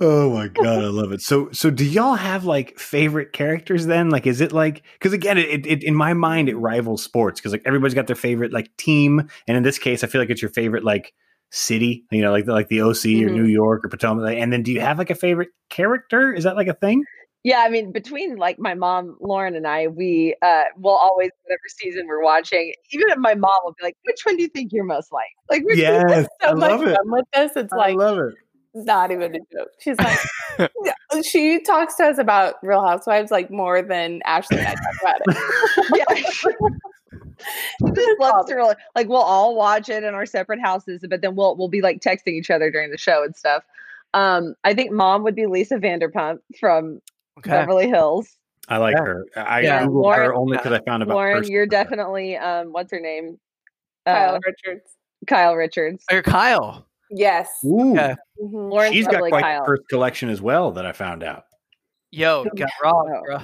Oh my god, I love it. So, so do y'all have like favorite characters then? Like, is it like because again, it, it in my mind it rivals sports because like everybody's got their favorite like team, and in this case, I feel like it's your favorite like city. You know, like the, like the OC or Mhm. New York or Potomac. And then do you have like a favorite character? Is that like a thing? Yeah, I mean, between like my mom, Lauren, and I, we uh will always whatever season we're watching. Even if my mom will be like, "Which one do you think you're most like?" Like, one- Yes, so I much love it. with this. It's like love it. not even a joke. She's like, Yeah, she talks to us about Real Housewives like more than Ashley and I talk about it. yeah. Just loves to really, like we'll all watch it in our separate houses, but then we'll we'll be like texting each other during the show and stuff. Um, I think mom would be Lisa Vanderpump from Okay. Beverly Hills. I like Yeah. her. I Yeah. googled Lauren- her only because I found about Lauren, person you're definitely um, what's her name? Kyle Uh, Richards. Kyle Richards. Oh, you're Kyle. Yes. Ooh, Yeah. Mhm. Lauren's she's got quite Kyle. the first collection as well that I found out. Yo, got robbed, bro.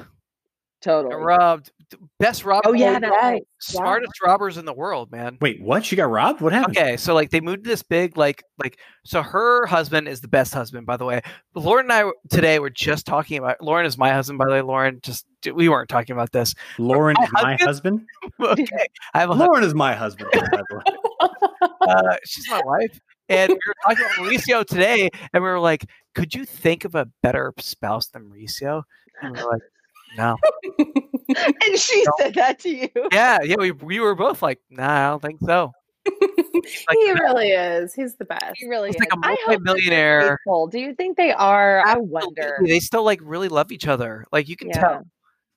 Got Totally. robbed. Best robber. Oh yeah, that's yes. right. smartest robbers in the world, man. Wait, what? She got robbed? What happened? Okay, so like they moved to this big like like so her husband is the best husband by the way. But Lauren and I today were just talking about Lauren is my husband by the way. Lauren just we weren't talking about this. Lauren My is my husband? husband. okay, I have a husband. Lauren is my husband. by the way. Uh, she's my wife, and we were talking about Mauricio today, and we were like, "Could you think of a better spouse than Mauricio?" And we were like, "No." and she said that to you. Yeah, yeah, we we were both like, "Nah, I don't think so." Like, he really is. He's the best. He really He's is. like a I hope that they're multimillionaire. faithful. Do you think they are? I wonder. They still like really love each other. Like you can Yeah. tell.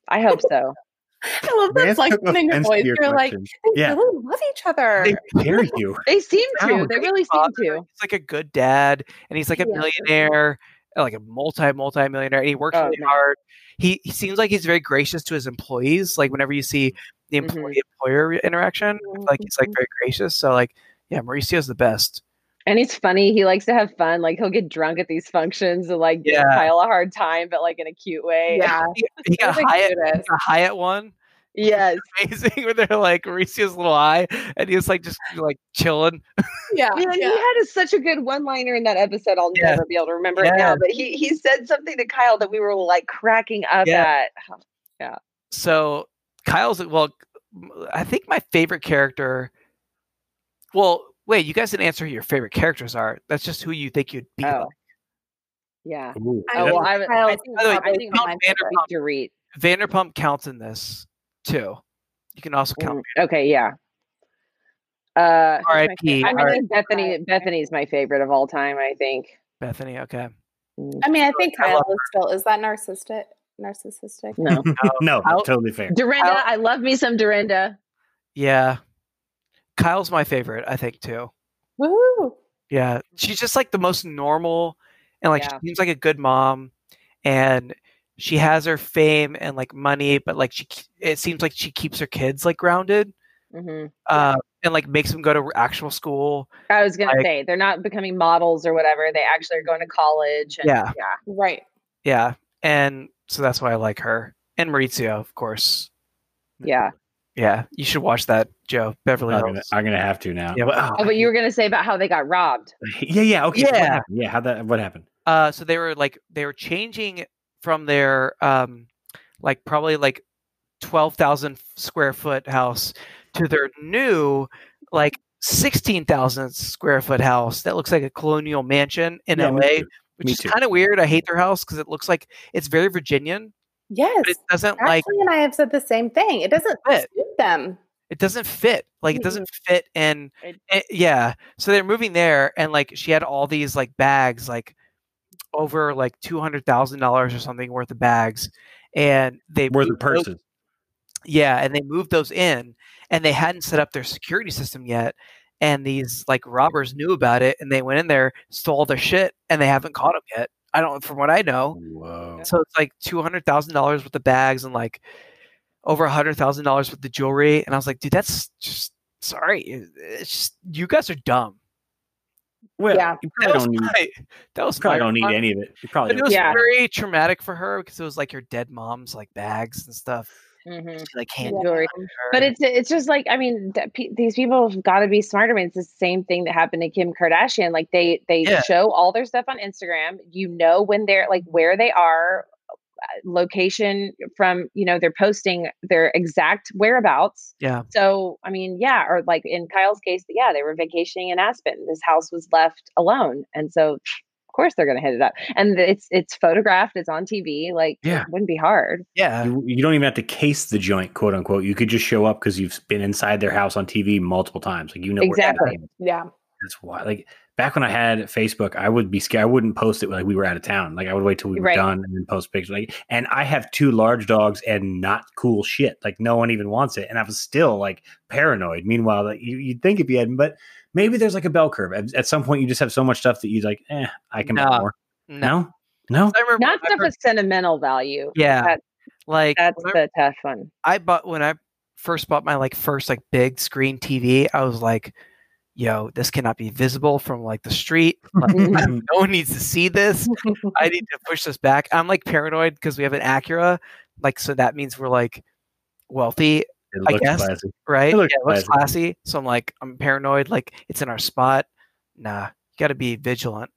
I hope so. I love that Vance took flexion in your voice. You're like, question. they Yeah. really love each other. How dare you? They seem to. They great really seem to. He's like a good dad, and he's like a Yeah. millionaire, Uh, like a multi multi millionaire, and he works Oh, really man. hard. He he seems like he's very gracious to his employees. Like whenever you see the employee mm-hmm. employer interaction, I feel like he's like mm-hmm. very gracious. So like, yeah, Mauricio's the best. And he's funny. He likes to have fun. Like he'll get drunk at these functions and like give Yeah. Kyle a hard time, but like in a cute way. yeah. He, he got He's the Hyatt, he cutest. Hyatt one. Yes. Amazing, where they're like Mauricio's little eye, and he's like just like chilling. Yeah. Man, yeah. he had a, such a good one-liner in that episode. I'll Yeah. never be able to remember it now. But he he said something to Kyle that we were like cracking up at. Yeah. so Kyle's well, I think my favorite character. Well, wait, you guys didn't answer who your favorite characters are. That's just who you think you'd be. Oh. like. Yeah. Ooh, oh, I Oh, well, think I, would- I think, By the I think my Vanderpump. Dorit. Vanderpump counts in this too. You can also count. Mm, Okay, yeah. Uh, who's my R.I.P. fa- I R- think Bethenny. Bethenny's my favorite of all time. I think. Bethenny. Okay. Mm, I mean, I think I Kyle love is still is that narcissistic? Narcissistic? No, no, I'll- totally fair. Dorinda. Kyle- I love me some Dorinda. Yeah. Kyle's my favorite. I think too. Woo! Yeah, she's just like the most normal, and like Yeah. she seems like a good mom, and she has her fame and like money, but like she, it seems like she keeps her kids like grounded, hmm uh, and like makes them go to actual school. I was gonna Like- say they're not becoming models or whatever. They actually are going to college. And, Yeah. yeah. Right. Yeah, and so that's why I like her and Mauricio, of course. Yeah. Yeah, you should watch that, Joe. Beverly I'm Hills. gonna, I'm gonna have to now. Yeah, Well, Oh, but you were gonna say about how they got robbed. yeah, yeah, okay. Yeah. yeah. How that? What happened? uh so they were like they were changing from their um like probably like 12,000 square foot house to their new like 16,000 square foot house that looks like a colonial mansion in Yeah, me LA which is kind of weird I hate their house cuz it looks like it's very Virginian Yes. but it doesn't like Ashley and I have said the same thing. It doesn't fit. them. it doesn't fit like it doesn't fit in It- eh, yeah so they're moving there and like she had all these like bags like over like $200,000 or something worth of bags and they Were the moved those- yeah and they moved those in and they hadn't set up their security system yet and these like robbers knew about it and they went in there stole their shit and they haven't caught them yet. I don't from what i know. Whoa. so it's like $200000 worth of bags and like over a $100000 with the jewelry and i was like dude that's just sorry it's just you guys are dumb Well, Yeah. you that probably was don't need. my, that was Probably don't need response. any of it. You But it was Yeah. very traumatic for her because it was like her dead mom's like bags and stuff Mhm. she like handed Yeah. Jewelry. But it's it's just like I mean th- pe- these people have got to be smarter. I mean, it's the same thing that happened to Kim Kardashian. Like they they Yeah. show all their stuff on Instagram. You know when they're like where they are, location from you know they're posting their exact whereabouts. yeah So I mean, yeah, or like in Kyle's case, yeah, they were vacationing in Aspen. This house was left alone, and so of course they're going to hit it up. And it's it's photographed. It's on TV. Like Yeah. it wouldn't be hard. yeah You, you don't even have to case the joint, quote unquote. You could just show up because you've been inside their house on TV multiple times. Like you know Exactly. everything. Yeah. That's why. Like back when I had Facebook, I would be scared. I wouldn't post it like we were out of town. Like I would wait till we were Right. done and then post pictures. Like, and I have two large dogs and not cool shit. Like no one even wants it, and I was still like paranoid. Meanwhile, like you, you'd think if you hadn't, but maybe there's like a bell curve. At, at some point, you just have so much stuff that you like, eh, I can buy No. more. no No, no. I remember Not when stuff first- with sentimental value. yeah That- like That's when I, the tough one. I bought when i first bought my like first like big screen tv i was like yo this cannot be visible from like the street like, no one needs to see this i need to push this back i'm like paranoid because we have an acura like so that means we're like wealthy It I guess. classy. right It looks yeah, it looks classy. classy so i'm like i'm paranoid like it's in our spot nah you got to be vigilant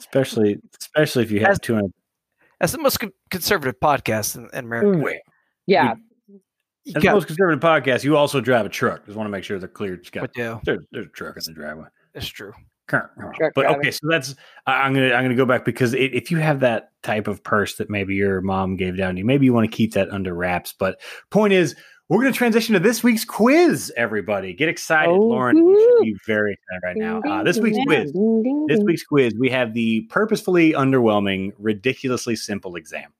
Especially, especially if you have As- two hundred. that's the most con- conservative podcast in, in america Yeah. you As the got most conservative podcast, you also drive a truck. Just want to make sure they're clear. Just got what do there's, there's a truck in the driveway. That's true Current. Truck But driver. okay, so that's I- I'm gonna I'm gonna go back because i if you have that type of purse that maybe your mom gave down to you, maybe you want to keep that under wraps. But point is, we're going to transition to this week's quiz. Everybody, get excited, Oh, Lauren. You should be very excited right now. Uh, this week's quiz. ding, ding, This week's quiz, we have the purposefully underwhelming, ridiculously simple exam.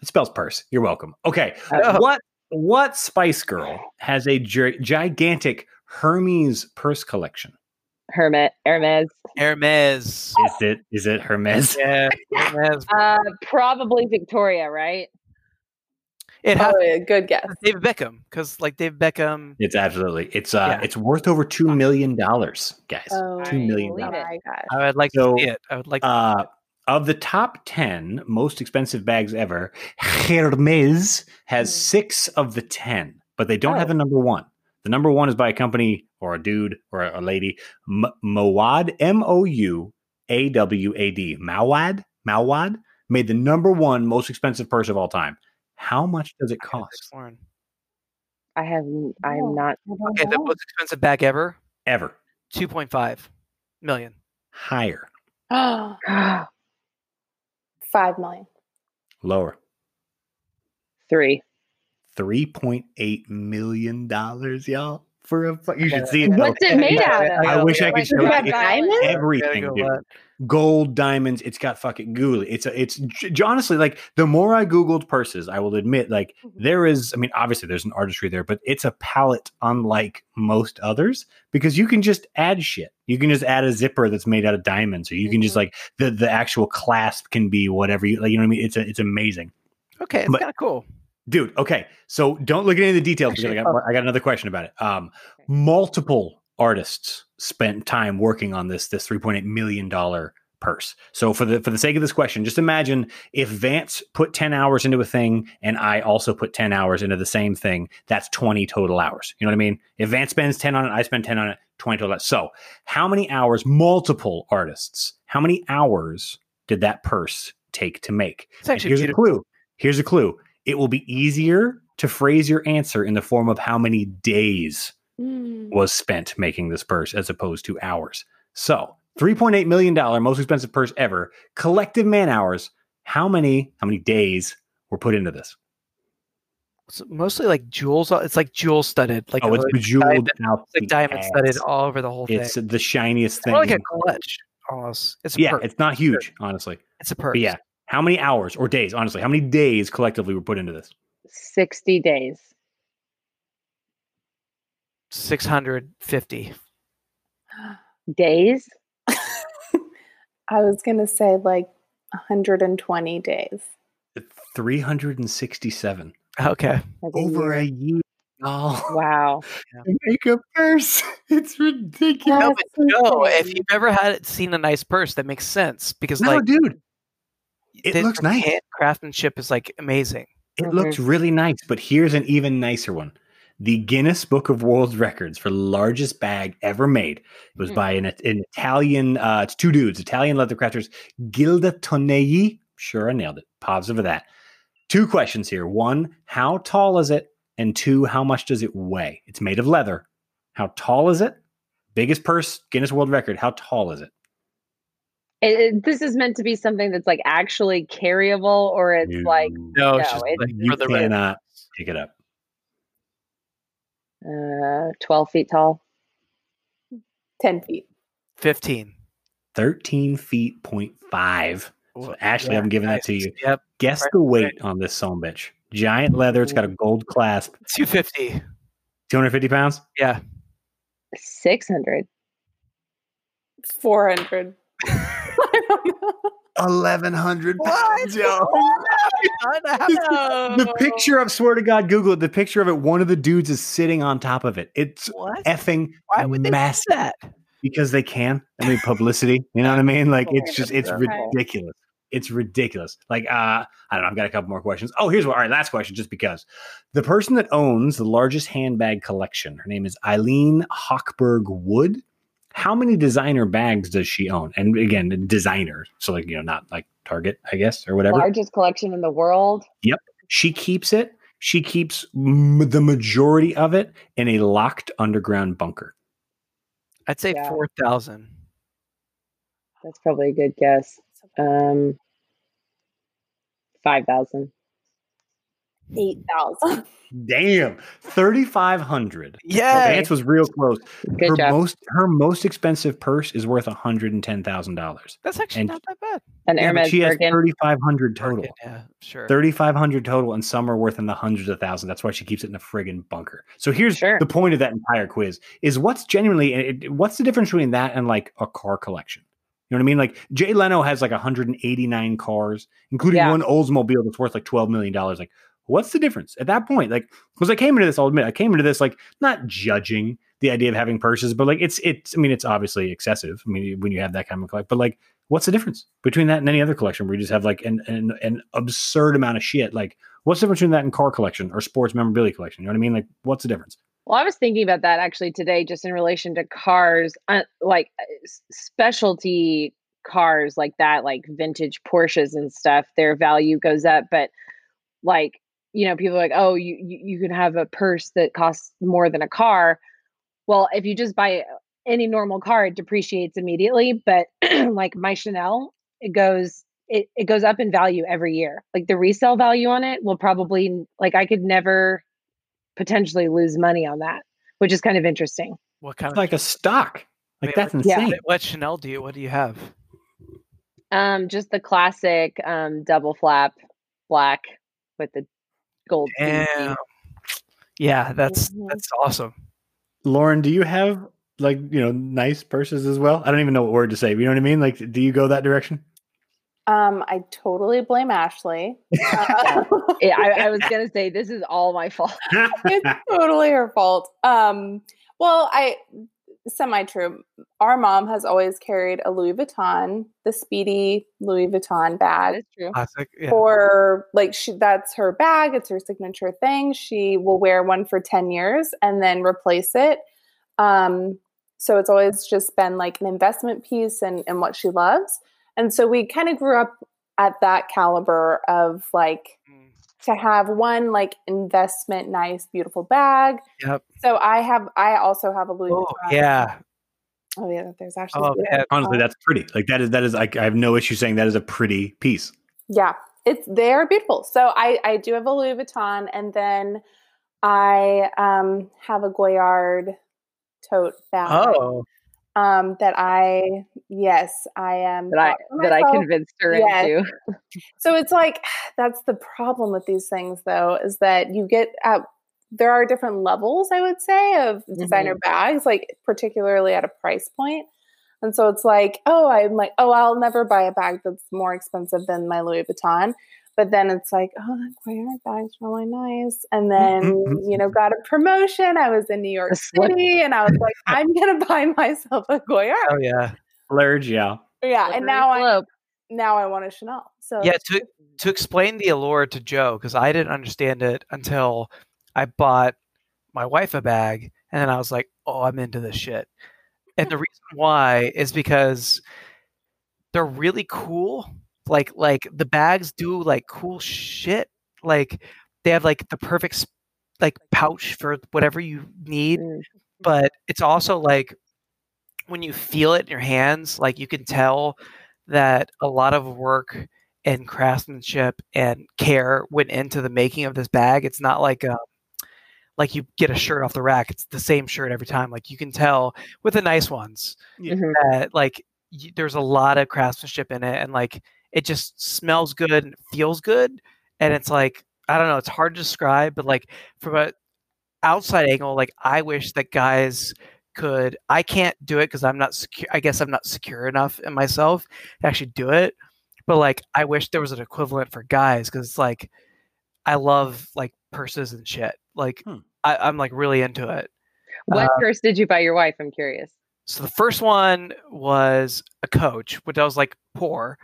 It spells purse. You're welcome. Okay, Oh. what what Spice Girl has a gi- gigantic Hermes purse collection? Hermit, Hermes. Hermes. Is it is it Hermes? Yeah, Hermes. Uh, probably Victoria, right? It has Oh, yeah, good guess. David Beckham because like David Beckham. It's absolutely. It's uh Yeah. it's worth over 2 million dollars, guys. Oh, 2 million dollars. it. my gosh. I would like So, to see it. I would like. To Uh, of the top 10 most expensive bags ever, Hermes has Hmm. six of the 10, but they don't Oh. have a number one. The number one is by a company or a dude or a, a lady, M- Mowad, M O U A W A D. Mawad, Mawad made the number one most expensive purse of all time. How much does it cost text Lauren. I have. n- I Oh. am not. Okay, the most expensive bag ever, ever? two point five million. Higher, Five million. lower? Three. $3.8 million, y'all. For a, fu- you should see it. though. What's it made out of? I wish I could Like, show you. that everything, go dude. what? Gold, diamonds. It's got fucking googly. It's a, it's j- honestly like the more I googled purses, I will admit, like there is. I mean, obviously there's an artistry there, but it's a palette unlike most others because you can just add shit. You can just add a zipper that's made out of diamonds, or you can just Mhm. like the the actual clasp can be whatever you like. You know what I mean? It's a, it's amazing. Okay, it's kind of cool. Dude okay so don't look at any of the details because I got, I got another question about it. Um multiple artists spent time working on this this 3.8 million dollar purse. So for the for the sake of this question just imagine if vance put 10 hours into a thing and i also put 10 hours into the same thing that's 20 total hours. You know what i mean? If vance spends 10 on it i spend 10 on it 20 total hours. so how many hours multiple artists how many hours did that purse take to make? It's actually here's a clue. Here's a clue. It will be easier to phrase your answer in the form of how many days Mm. was spent making this purse as opposed to hours. So, $3.8 million, most expensive purse ever, collective man hours. How many, how many days were put into this? It's mostly like jewels. It's like jewel studded. Like oh, it's like bejeweled diamond- out. like the diamond studded all over the whole thing. It's the shiniest It's thing. more like a clutch almost. It's a yeah, purse. it's not huge, honestly. It's a purse. But yeah, how many hours or days, honestly, how many days collectively were put into this? Sixty days. six hundred fifty. Days. I was gonna say like 120 days. 367. Okay. Like Over a year. year. Oh. Wow. to make a purse. It's ridiculous. No, but no, if you've ever had seen a nice purse, that makes sense because No, like dude, it the- looks the nice. craftsmanship is like amazing. It looks really nice. But here's an even nicer one. The Guinness Book of World Records for largest bag ever made. It was Hmm. by an, an Italian, uh, it's two dudes, Italian leather crafters, Gilda Tonelli. Sure, I nailed it. Positive of that. Two questions here. One, how tall is it? And two, how much does it weigh? It's made of leather. How tall is it? Biggest purse, Guinness World Record. How tall is it? It, it- this is meant to be something that's like actually carryable, or it's like No, it's No, just it- like you the record. cannot pick it up. uh, twelve feet tall. 10 feet. fifteen. 13 feet point five. So Ashley, Yeah, I'm giving nice. that to you. Yep, Guess Right, the weight on this son bitch. Giant leather. It's got a gold clasp. two fifty. 250 pounds. Yeah. Six hundred. 400. I don't know. 1100 pounds, yo. The picture of swear to God, Google it. The picture of it. One of the dudes is sitting on top of it. It's What? effing Why would they massive that? because they can. I mean, publicity. You know what I mean? Like it's just it's ridiculous. It's ridiculous. Like uh, I don't know. I've got a couple more questions. Oh, here's what. All right, last question. Just because the person that owns the largest handbag collection, her name is Eileen Hochberg Wood. How many designer bags does she own? And again, designer. So like you know, not like Target, I guess, or whatever. Largest collection in the world. Yep. She keeps it. She keeps m- the majority of it in a locked underground bunker. I'd say Yeah. four thousand. That's probably a good guess. Um, five thousand. Eight thousand. Damn, thirty five hundred. Yeah. Vance was real close. Good her job. most her most expensive purse is worth hundred and ten thousand dollars. That's actually And- not that bad. An Yeah, Hermes she has thirty five hundred total. Yeah, sure. Thirty five hundred total, and some are worth in the hundreds of thousands. That's why she keeps it in a friggin' bunker. So here's Sure. the point of that entire quiz: is what's genuinely it, what's the difference between that and like a car collection? You know what I mean? Like Jay Leno has like 189 cars, including Yeah. one Oldsmobile that's worth like 12 million dollars. Like, what's the difference at that point? Like, because I came into this, I'll admit, I came into this like not judging the idea of having purses, but like it's it's. I mean, it's obviously excessive. I mean, when you have that kind of collect, but like, what's the difference between that and any other collection where you just have like an an, an absurd amount of shit? Like, what's the difference between that and car collection or sports memorabilia collection? You know what I mean? Like, what's the difference? Well, I was thinking about that actually today, just in relation to cars, uh, like uh, specialty cars like that, like vintage Porsches and stuff. Their value goes up, but like you know, people are like, oh, you you, you can have a purse that costs more than a car. Well, if you just buy any normal car, it depreciates immediately. But like my Chanel, it goes it, it goes up in value every year. Like the resale value on it will probably like I could never potentially lose money on that, which is kind of interesting. What kind It's of like a stock. Like Wait, that's yeah. insane. what, what Chanel do you? What do you have? Um, just the classic um double flap black with the gold. Damn. Yeah, that's Mhm. that's awesome. Lauren, do you have like you know nice purses as well? I don't even know what word to say. You know what I mean? Like, do you go that direction? Um, I totally blame Ashley. Uh, Yeah, I, I was gonna say this is all my fault. it's totally her fault. Um, well, I semi true. Our mom has always carried a Louis Vuitton, the Speedy Louis Vuitton bag. is true. Classic. Yeah. For like she, that's her bag. It's her signature thing. She will wear one for ten years and then replace it. Um, so it's always just been like an investment piece and and what she loves. And so we kind of grew up at that caliber of like Mm, to have one like investment nice beautiful bag Yep. so i have i also have a louis Oh Vuitton. yeah. oh yeah there's actually Oh man. Honestly, that's pretty. Like that is that is like I have no issue saying that is a pretty piece. yeah it's they're beautiful so i i do have a louis vuitton and then i um have a goyard tote bag Oh. Um that i yes i am That I that I convinced her Yes. into. So it's like that's the problem with these things, though, is that you get at there are different levels, I would say, of designer bags, like particularly at a price. And so it's like, oh, I'm like, oh, I'll never buy a bag that's more expensive than my Louis Vuitton. But then it's like, oh, that Goyard bag's really nice. And then, Mhm. you know, got a promotion. I was in New York City and I was like, I'm going to buy myself a Goyard. Oh yeah. Splurge, yeah. Yeah. And Slippery now I, now I want a Chanel. So Yeah, to to explain the allure to Joe because I didn't understand it until I bought my wife a bag, and then I was like, "Oh, I'm into this shit." And the reason why is because they're really cool. Like like the bags do like cool shit. Like they have like the perfect like pouch for whatever you need Mm. but it's also like when you feel it in your hands like you can tell that a lot of work and craftsmanship and care went into the making of this bag it's not like um like you get a shirt off the rack it's the same shirt every time like you can tell with the nice ones. Mhm. that like y- there's a lot of craftsmanship in it and like it just smells good and feels good and it's like i don't know it's hard to describe but like from a outside angle like i wish that guys could i can't do it because i'm not secure i guess i'm not secure enough in myself to actually do it but like i wish there was an equivalent for guys because it's like i love like purses and shit like Hmm. I, i'm like really into it What Uh, purse did you buy your wife? I'm curious. so the first one was a coach, which I was like poor.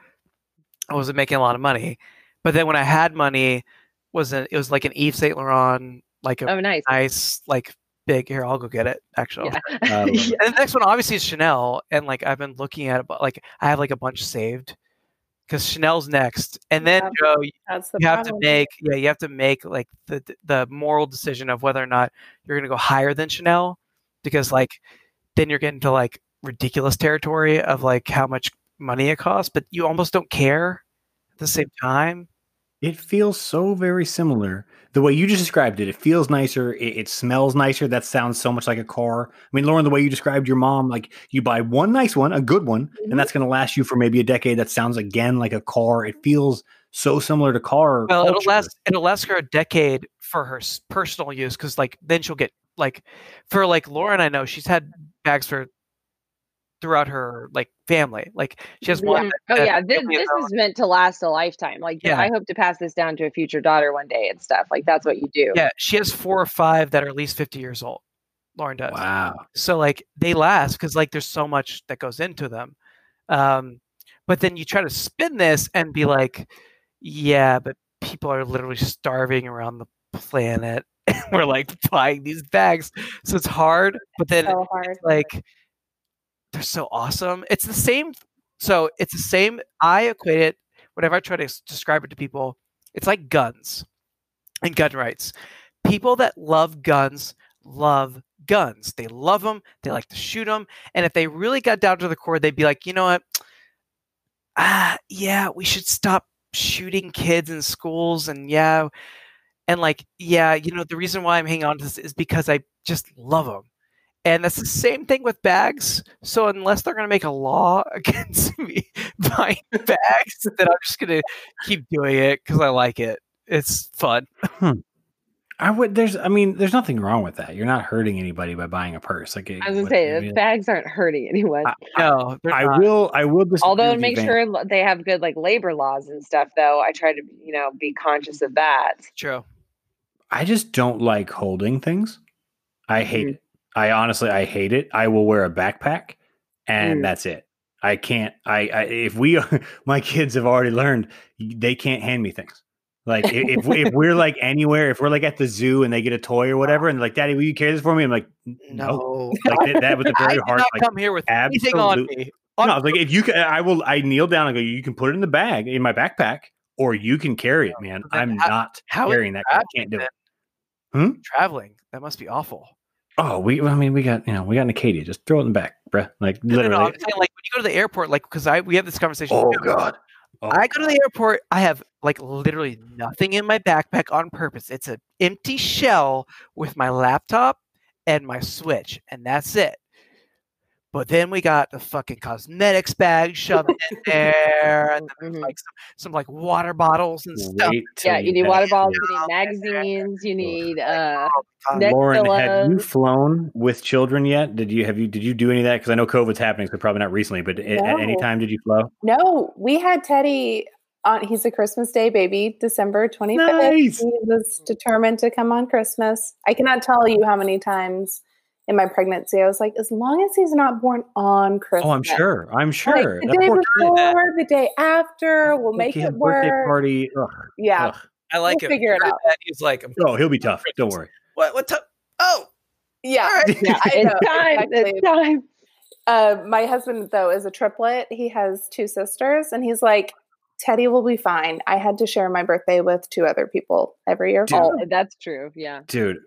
I wasn't making a lot of money. But then when I had money, was an, it was like an Yves Saint Laurent, like a Oh, nice. nice, like big. Here, I'll go get it. Actually, Yeah. Um, Yeah. and the next one obviously is Chanel, and like I've been looking at it, but like I have like a bunch saved because Chanel's next, and then Yeah. Joe, you that's the you have to make yeah, you have to make like the the moral decision of whether or not you're going to go higher than Chanel, because like then you're getting to like ridiculous territory of like how much money it costs, but you almost don't care at the same time. It feels so very similar. The way you just described it, it feels nicer. It, it, smells nicer. That sounds so much like a car. I mean, Lauren, the way you described your mom, like you buy one nice one, a good one, mm-hmm. and that's going to last you for maybe a decade. That sounds again like a car. It feels so similar to car. Well, culture. it'll last. It'll last her a decade for her personal use because, like, then she'll get like, for like Lauren, I know she's had bags for throughout her like family. Like she has one. oh yeah, this, this is meant to last a lifetime. Like yeah. I hope to pass this down to a future daughter one day and stuff. Like that's what you do. Yeah, she has four or five that are at least fifty years old. Lauren does. Wow. So like they last because like there's so much that goes into them. Um, but then you try to spin this and be like, yeah, but people are literally starving around the planet. We're like buying these bags, so it's hard. But then so hard. like they're so awesome. It's the same. So it's the same. I equate it. Whenever I try to describe it to people, it's like guns and gun rights. People that love guns love guns. They love them. They like to shoot them. And if they really got down to the core, they'd be like, you know what? Ah, yeah, we should stop shooting kids in schools. And yeah, and like, yeah, you know, the reason why I'm hanging on to this is because I just love them. And that's the same thing with bags. So unless they're going to make a law against me buying bags, then I'm just going to keep doing it because I like it. It's fun. Hmm. I would. There's. I mean, there's nothing wrong with that. You're not hurting anybody by buying a purse. Like I was gonna say, I mean, bags aren't hurting anyone. I, no, I not. will. I will. Although make sure they have good like labor laws and stuff. Though I try to you know be conscious of that. True. I just don't like holding things. I hate mm-hmm. it. I honestly I hate it. I will wear a backpack and mm. that's it. I can't I, I if we my kids have already learned they can't hand me things. Like if if we're like anywhere, if we're like at the zoo and they get a toy or whatever, and like, Daddy, will you carry this for me? I'm like, no. Like that, that was a very hard. Like, come here with anything on me. no, I was like, if you can, I will. I kneel down and go. You can put it in the bag in my backpack, or you can carry it, man. I'm how, not how carrying that. I can't do it. Hmm? Traveling that must be awful. Oh, we. I mean, we got you know, we got an Acadia. Just throw it in the back, bruh. Like literally. No, no, saying, like when you go to the airport, like because I we have this conversation. Oh God. Oh, I go to the airport. I have like literally nothing in my backpack on purpose. It's an empty shell with my laptop and my Switch, and that's it. But then we got the fucking cosmetics bag shoved in there, and then mm-hmm. like some, some like water bottles and stuff. Yeah, you need water bottles, you need magazines, you need uh Lauren, have you flown with children yet? Did you have you did you do any of that? Because I know COVID's happening, so probably not recently, but no. at any time did you flow? No, we had Teddy on he's a Christmas Day baby, December 25th. Nice. He was determined to come on Christmas. I cannot tell you how many times in my pregnancy, I was like, as long as he's not born on Christmas. Oh, I'm sure. I'm sure. Like, the day before, the day after, we'll make it work. Birthday party. Ugh. Yeah. Ugh. I like we'll it. Figure it out. He's like, oh, he'll be tough. Don't worry. What? What? T- oh, yeah. Right. yeah it's time. It's time. Uh, my husband, though, is a triplet. He has two sisters, and he's like, Teddy will be fine. I had to share my birthday with two other people every year. Dude. Oh, that's true. Yeah. Dude,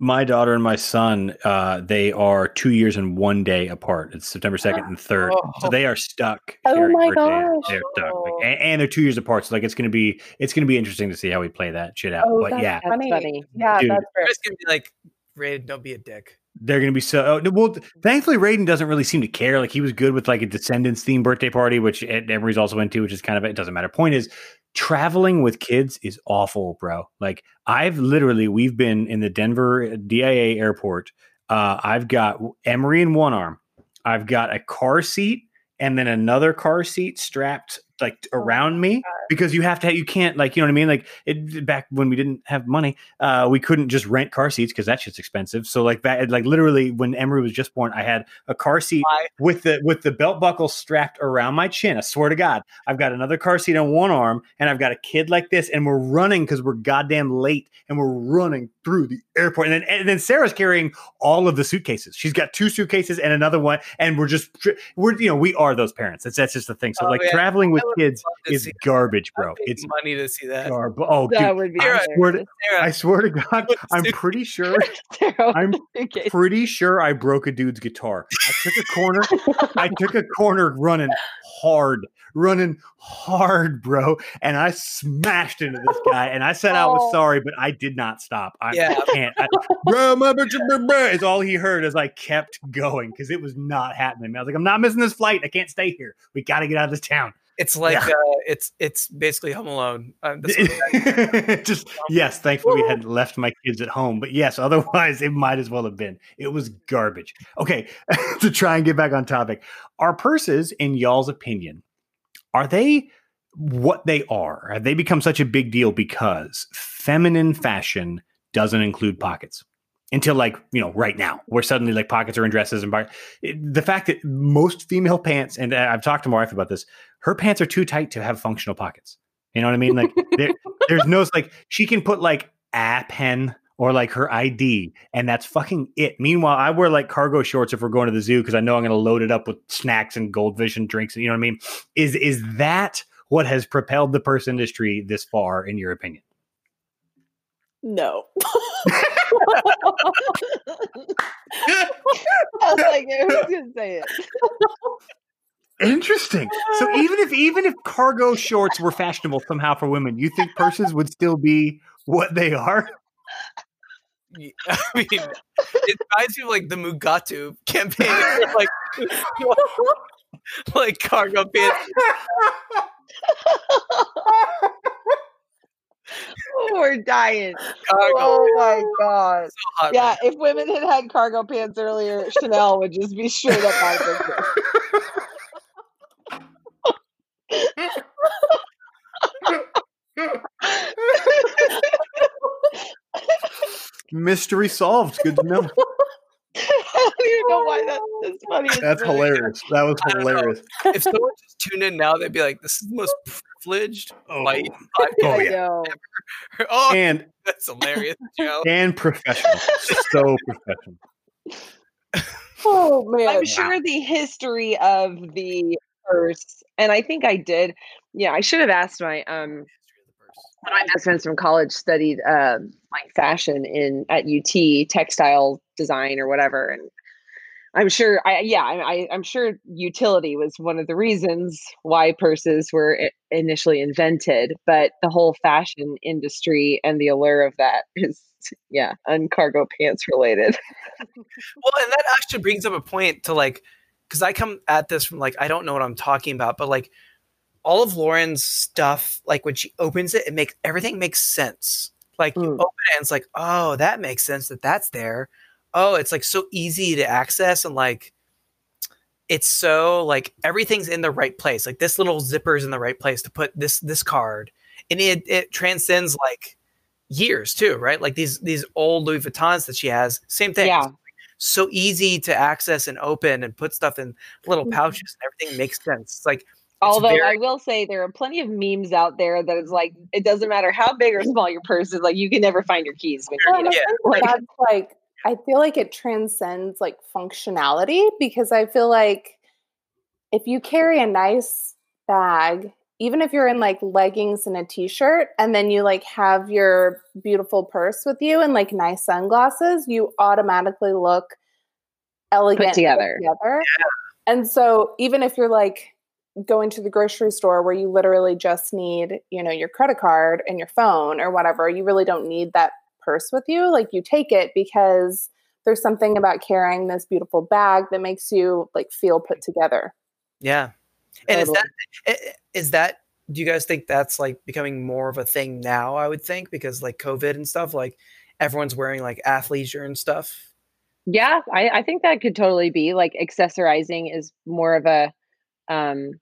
my daughter and my son, uh, they are two years and one day apart. It's September second and third, oh. so they are stuck. Oh my gosh, they're stuck, like, and, and, they're two years apart. So like, it's gonna be it's gonna be interesting to see how we play that shit out. Oh, but yeah, funny. funny. Yeah, Dude, that's It's gonna be like, Raiden, don't be a dick. They're gonna be so oh, well. Thankfully, Raiden doesn't really seem to care. Like he was good with like a Descendants themed birthday party, which Emery's also into, which is kind of it doesn't matter. Point is, traveling with kids is awful, bro. Like I've literally we've been in the Denver DIA airport. Uh, I've got Emery in one arm. I've got a car seat and then another car seat strapped like oh around me because you have to have, you can't like you know what I mean? Like it back when we didn't have money uh we couldn't just rent car seats because that shit's expensive. So like that like literally when Emery was just born I had a car seat with the with the belt buckle strapped around my chin. I swear to God I've got another car seat on one arm and I've got a kid like this and we're running because we're goddamn late and we're running through the airport and then and then Sarah's carrying all of the suitcases she's got two suitcases and another one and we're just we're you know we are those parents that's that's just the thing so oh, like yeah. traveling with kids is garbage, I'd bro. It's money to see that. garbage. Oh, That dude, would be I swear to, I swear to God, I'm pretty sure. I'm pretty sure I broke a dude's guitar. I took a corner. I took a corner running hard, running hard, bro, and I smashed into this guy. And I said I was Oh. sorry, but I did not stop. I, Yeah. I can't. I, bro, my bitch, bro, bro, is all he heard as I kept going because it was not happening. I was like, I'm not missing this flight. I can't stay here. We got to get out of this town. It's like Yeah. uh, it's it's basically Home Alone. That's Just yes, thankfully we had left my kids at home, but yes, otherwise it might as well have been. It was garbage. Okay, to try and get back on topic, are purses, in y'all's opinion, are they what they are? Have they become such a big deal because feminine fashion doesn't include pockets? Until like you know, right now, where suddenly like pockets are in dresses and bar- the fact that most female pants, and uh, I've talked to my wife about this, her pants are too tight to have functional pockets. You know what I mean? Like there, there's no like she can put like a pen or like her ID, and that's fucking it. Meanwhile, I wear like cargo shorts if we're going to the zoo because I know I'm going to load it up with snacks and gold vision drinks. You know what I mean? Is is that what has propelled the purse industry this far, in your opinion? No. I was like, who's gonna say it? Interesting. So even if even if cargo shorts were fashionable somehow for women, you think purses would still be what they are? I mean, it reminds me of like the Mugatu campaign, like like cargo pants. Oh, we're dying. Cargo Oh my god. so Yeah, right if women had had cargo pants earlier, Chanel would just be straight up out of business. Mystery solved. Good to know. I don't even know why that is funny. It's That's really good. hilarious. That was I don't know. hilarious. If someone just tuned in now, they'd be like, "This is the most privileged Oh. white Oh, podcast." I yeah. know. Oh, And that's hilarious, Joe. and professional. so professional. Oh man. I'm sure the history of the purse, and I think I did. Yeah, I should have asked my um one of my best friends from college studied um like fashion in at UT textile design or whatever, and I'm sure I yeah I, I'm sure utility was one of the reasons why purses were initially invented, but the whole fashion industry and the allure of that is yeah uncargo pants related. Well, and that actually brings up a point to like, because I come at this from like, I don't know what I'm talking about, but like, all of Lauren's stuff, like when she opens it, it makes everything makes sense. Like you Mm. open it and it's like, oh, that makes sense that that's there. Oh, it's like so easy to access and like, it's so like everything's in the right place. Like this little zipper is in the right place to put this this card, and it it transcends like years too, right? Like these these old Louis Vuittons that she has, same thing Yeah. so easy to access and open and put stuff in little Mhm. pouches and everything makes sense. It's like Although very- I will say there are plenty of memes out there that is like it doesn't matter how big or small your purse is, like you can never find your keys when you and need I it. Like- that's like I feel like it transcends like functionality because I feel like if you carry a nice bag, even if you're in like leggings and a t-shirt, and then you like have your beautiful purse with you and like nice sunglasses, you automatically look elegant together. together. And so even if you're like going to the grocery store where you literally just need, you know, your credit card and your phone or whatever, you really don't need that purse with you. Like you take it because there's something about carrying this beautiful bag that makes you like feel put together. yeah. And is Totally. that i- i- that do you guys think that's like becoming more of a thing now, I would think because like COVID and stuff like everyone's wearing like athleisure and stuff. Yeah, I, I think that could totally be like accessorizing is more of a um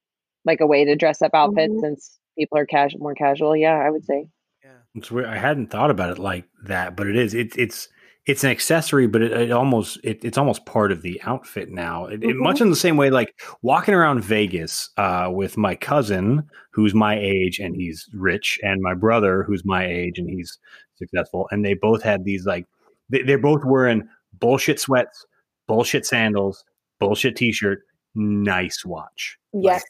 like a way to dress up outfits Mhm. since people are casual more casual. Yeah, I would say. Yeah. It's weird. I hadn't thought about it like that, but it is. It's it's it's an accessory, but it, it almost it, it's almost part of the outfit now. It, it- much in the same way, like walking around Vegas uh, with my cousin, who's my age and he's rich, and my brother, who's my age and he's successful, and they both had these like they, they're both wearing bullshit sweats, bullshit sandals, bullshit t-shirt, nice watch. Yes.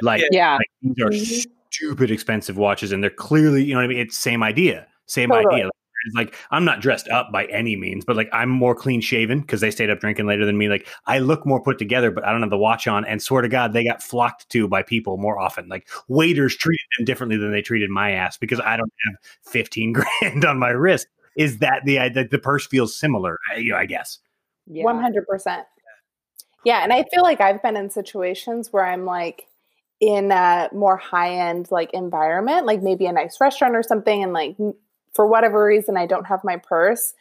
like, Yeah. like these are Mhm. Stupid expensive watches, and they're clearly, you know what I mean. It's same idea, same Totally. idea. It's like I'm not dressed up by any means, but like I'm more clean shaven because they stayed up drinking later than me. Like I look more put together, but I don't have the watch on. And swear to God, they got flocked to by people more often. Like waiters treated them differently than they treated my ass because I don't have 15 grand on my wrist. Is that the the, the purse feels similar? I, you know, I guess. Yeah. One hundred percent. Yeah, and I feel like I've been in situations where I'm like in a more high end like environment, like maybe a nice restaurant or something, and like for whatever reason I don't have my purse,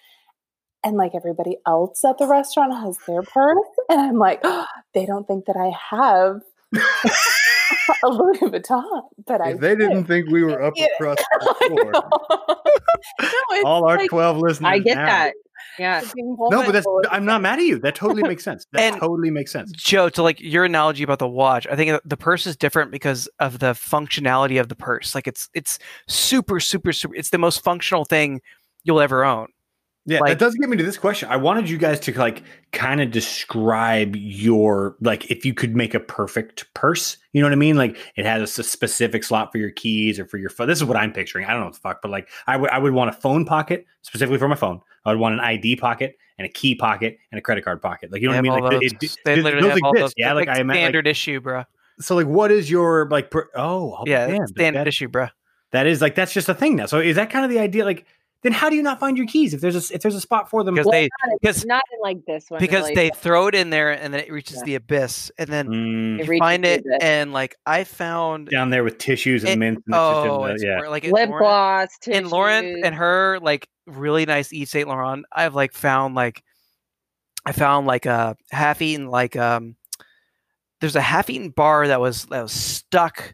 and like everybody else at the restaurant has their purse, and I'm like, they don't think that I have a Louis Vuitton, but I If they do. didn't think we were up across the floor, no, All our like 12 listeners. I get now. that. Yeah. No, but that's. I'm not mad at you. That totally makes sense. That And- totally makes sense. Joe, to like your analogy about the watch, I think the purse is different because of the functionality of the purse. Like it's it's super super super. It's the most functional thing you'll ever own. Yeah, Like- that does get me to this question. I wanted you guys to like kind of describe your like if you could make a perfect purse. You know what I mean? Like it has a specific slot for your keys or for your phone. This is what I'm picturing. I don't know what the fuck, but like I would I would want a phone pocket specifically for my phone. I would want an ID pocket and a key pocket and a credit card pocket. Like you know They what I mean? Like those- it- they it- literally those have all those. Yeah, like like I meant like, standard issue, bro. so like what is your like per, oh oh, Yeah, damn, standard that- issue, bro. that is like that's just a thing now. So is that kind of the idea? Like then how do you not find your keys if there's a if there's a spot for them? Because they because Not in like this one. because really. they throw it in there and then it reaches Yeah. the abyss and then Mm, you reaches find it abyss. and like I found down there with tissues and It- mints. And it's just in oh the- it's yeah. more like lip Lauren, gloss. in Lauren tissues. and her like really nice Yves Saint Laurent. I've like found like I found like a half eaten like um there's a half eaten bar that was that was stuck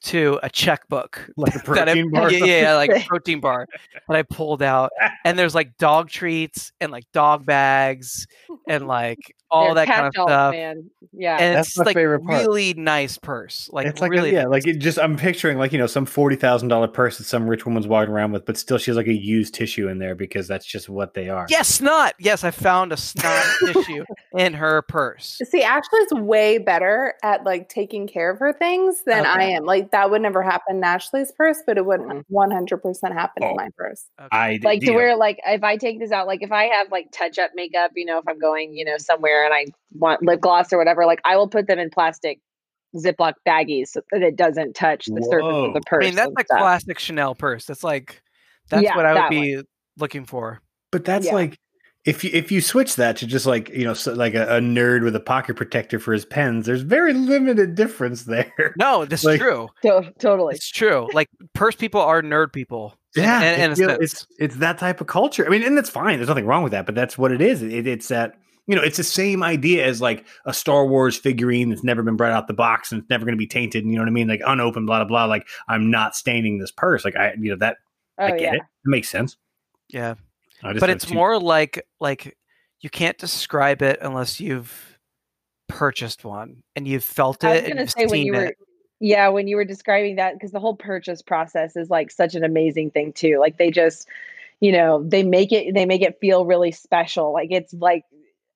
to a checkbook like a that I, protein bar. yeah, yeah, yeah, like a protein bar that I pulled out, and there's like dog treats and like dog bags and like all that kind of stuff. Man. Yeah. And That's it's my like favorite part. really nice purse, like it's like a- really yeah, like it just I'm picturing like you know some forty thousand dollar purse that some rich woman's walking around with, but still she has like a used tissue in there because that's just what they are. yes, snot. Yes, I found a snot tissue in her purse. See, Ashley's way better at like taking care of her things than I am. Like that would never happen in Ashley's purse, but it would Mhm. one hundred percent happen Oh. in my purse. I like to you know, where like if I take this out, like if I have like touch up makeup, you know, if I'm going, you know, somewhere and I want lip gloss or whatever, like I will put them in plastic Ziploc baggies so that it doesn't touch the surface of the purse. I mean, that's like stuff. classic Chanel purse. That's like that's Yeah, what I would that be looking for. but that's yeah. like if you if you switch that to just like you know so like a, a nerd with a pocket protector for his pens, there's very limited difference there. No, this Like- is true. To- totally. It's true. Like purse people are nerd people. Yeah, in, in it a feel- sense. it's it's that type of culture. I mean, and that's fine. There's nothing wrong with that, but that's what it is. It, it's that you know, it's the same idea as like a Star Wars figurine that's never been brought out the box and it's never going to be tainted. And you know what I mean? Like unopened, blah blah blah. Like I'm not staining this purse. Like I, you know, that Oh I get yeah. it. It makes sense. yeah. But it's two- more like like you can't describe it unless you've purchased one and you've felt it. I was gonna say when you were it. yeah, when you were describing that, because the whole purchase process is like such an amazing thing too. Like they just, you know, they make it they make it feel really special. Like it's like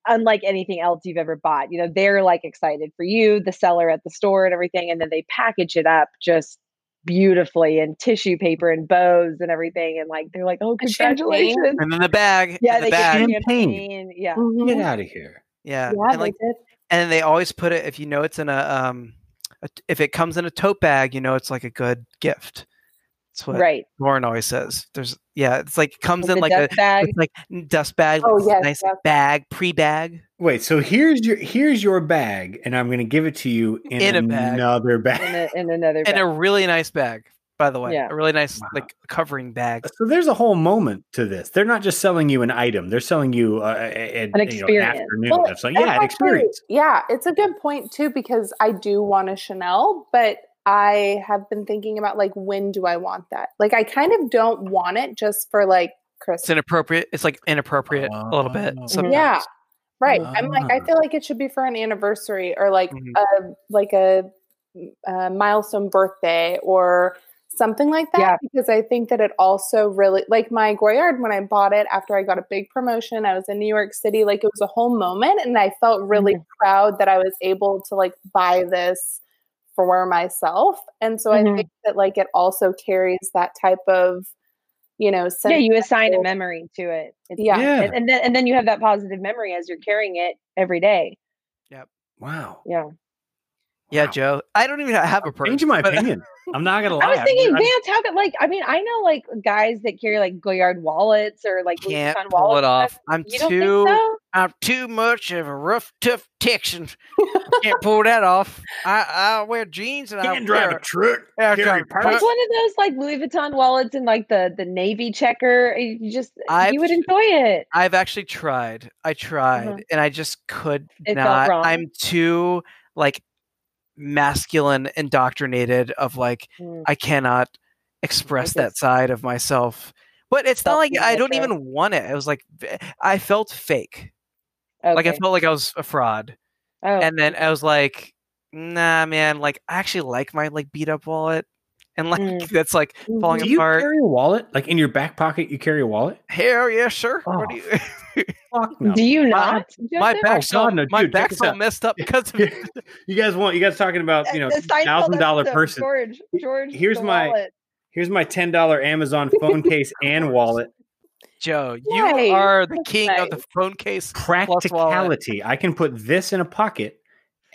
unlike anything else you've ever bought. You know, they're like excited for you, the seller at the store and everything, and then they package it up just beautifully in tissue paper and bows and everything. And like they're like, oh, And champagne. congratulations. And then the bag. Yeah, they the bag. get Champagne. champagne. Yeah. Mhm. get out of here. Yeah. Yeah, and like they did. and they always put it if you know it's in a um a, if it comes in a tote bag, you know it's like a good gift. That's what Right. Lauren always says. There's yeah, it's like comes And in the like a bag. it's like dust bag, Oh, like, yes, nice yes. bag, pre-bag. Wait, so here's your here's your bag, and I'm going to give it to you in, In a bag. another In, bag. a, in another And bag. a really nice bag, by the way. Yeah. A really nice Wow. like covering bag. So there's a whole moment to this. They're not just selling you an item; they're selling you uh, a, a- An you know, experience. afternoon. Well, so and yeah, an experience. Yeah, it's a good point too because I do want a Chanel, but I have been thinking about like when do I want that? Like I kind of don't want it just for like Christmas. It's inappropriate. It's like inappropriate a little bit. Oh. sometimes. Yeah. Right. I'm like I Ah. feel like it should be for an anniversary or like Mhm. a like a, a milestone birthday or something like that Yeah. because I think that it also really like my Goyard when I bought it after I got a big promotion I was in New York City like it was a whole moment and I felt really Mm-hmm. proud that I was able to like buy this for myself. And so Mhm. I think that like it also carries that type of, you know, yeah you assign a memory to it It's- Yeah. Yeah. and, and then and then you have that positive memory as you're carrying it every day yep Wow. yeah Yeah, Wow. Joe. I don't even have a person. Changing my but- opinion. I'm not gonna lie. I was thinking, I'm- Vance, how could like? I mean, I know like guys that carry like Goyard wallets or like Louis Can't Vuitton pull wallets it off. I'm You don't too. think so? I'm too much of a rough, tough Texan. Can't pull that off. I, I wear jeans and I can't drive wear, a truck. Yeah, I carry drive a purse. Like one of those like Louis Vuitton wallets and like the the navy checker. You just I've- you would enjoy it. I've actually tried. I tried, and I just could Uh-huh. It felt not. wrong? I'm too like masculine indoctrinated of like Mm. I cannot express that side of myself. But it's not like I don't even want it. It was like I felt fake. Like I felt like I was a fraud. oh, And then I was like, nah, man, like I actually like my like beat up wallet. And like Mm. that's like falling Do you apart. carry a wallet? Like in your back pocket, you carry a wallet? Hell yeah, sure. What do Oh, you Fuck no. do you my- not? my Joseph? back's oh, God, all, no, my dude, check back's all messed up because of you guys want you guys talking about you uh, know thousand dollar person. George, George. Here's my- wallet. Here's my ten dollar Amazon phone case and wallet. Joe. You Nice. are the That's king of the phone case. Practicality. I can put this in a pocket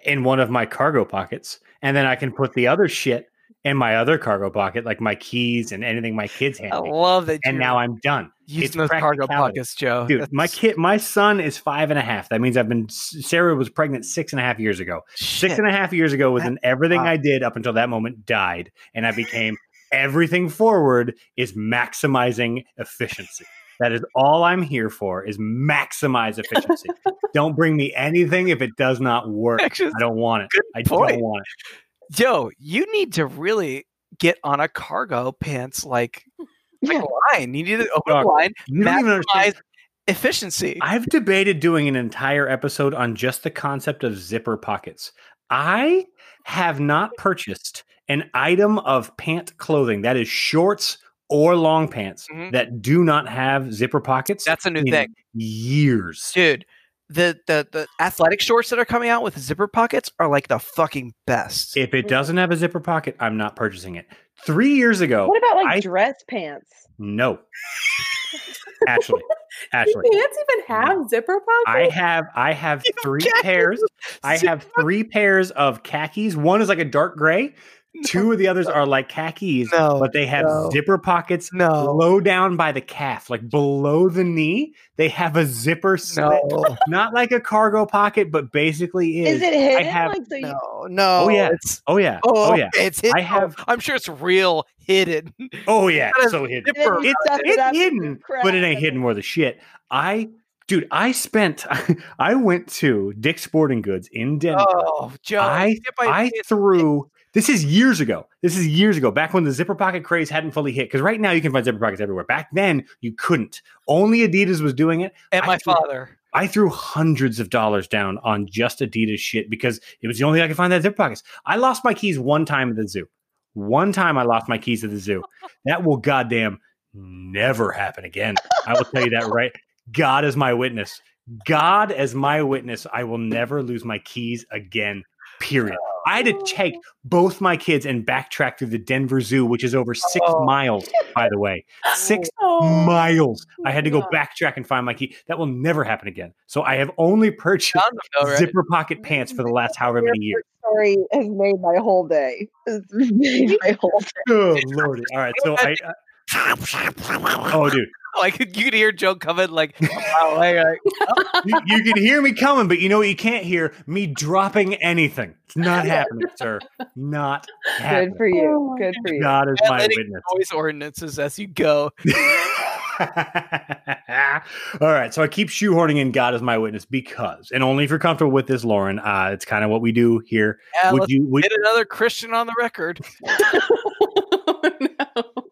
in one of my cargo pockets, and then I can put the other shit in my other cargo pocket, like my keys and anything my kids hand I love that. And now I'm done. Using it's those cargo pockets, Joe. Dude, my kid, my son is five and a half. That means I've been. Sarah was pregnant six and a half years ago. shit. Six and a half years ago was when everything wow. I did up until that moment died, and I became everything forward is maximizing efficiency. That is all I'm here for is maximize efficiency. don't bring me anything if it does not work. Actually, I don't want it. I point. don't want it. Joe, you need to really get on a cargo pants like, like Yeah. line. You need to open Dog, a line, You don't even maximize efficiency. I've debated doing an entire episode on just the concept of zipper pockets. I have not purchased an item of pant clothing that is shorts or long pants Mhm. that do not have zipper pockets That's a new in thing, years. dude. The, the the athletic shorts that are coming out with zipper pockets are like the fucking best. If it mm. doesn't have a zipper pocket, I'm not purchasing it. Three years ago, What about like I- dress pants? no. Ashley, Do pants even have zipper pockets? I have I have You three khakis pairs. I have three pairs of khakis. One is like a dark gray. Two of the others are like khakis, no, but they have no. zipper pockets no, low down by the calf, like below the knee. They have a zipper slit, no, not like a cargo pocket, but basically is. Is it hidden? have- like so you, no, no. Oh, yeah. It's, oh yeah, oh, oh yeah, It's hidden. I have- oh, I'm sure it's real hidden. oh yeah. So hidden. then It's, it's hidden, but it ain't hidden worth a shit. I, dude, I spent. I went to Dick's Sporting Goods in Denver. Oh. I I threw. This is years ago. This is years ago, back when the zipper pocket craze hadn't fully hit. Because right now you can find zipper pockets everywhere. Back then you couldn't. Only Adidas was doing it. and I my threw- father. I threw hundreds of dollars down on just Adidas shit because it was the only thing I could find that zipper pockets. I lost my keys one time at the zoo. One time I lost my keys at the zoo. That will goddamn never happen again. I will tell you that right. God is my witness. God as my witness, I will never lose my keys again. Period. I had to take both my kids and backtrack through the Denver Zoo, which is over six Oh. miles, by the way. Six Oh. miles. I had to go backtrack and find my key. That will never happen again. So I have only purchased know, right? zipper pocket pants for the last however many years. story has made my whole day. It's made my whole day. Oh lordy! All right, so I. Uh, oh, dude, Like you could hear Joe coming like, wow, like, like, you, you can hear me coming, but you know what? You can't hear me dropping anything. It's not happening, sir. Not happening. Good for you. Oh Good for you. God is my witness. noise ordinances as you go. All right, so I keep shoehorning in God as my witness because, and only if you're comfortable with this, Lauren. Uh, it's kind of what we do here. Yeah, would let's you would, get another Christian on the record. no.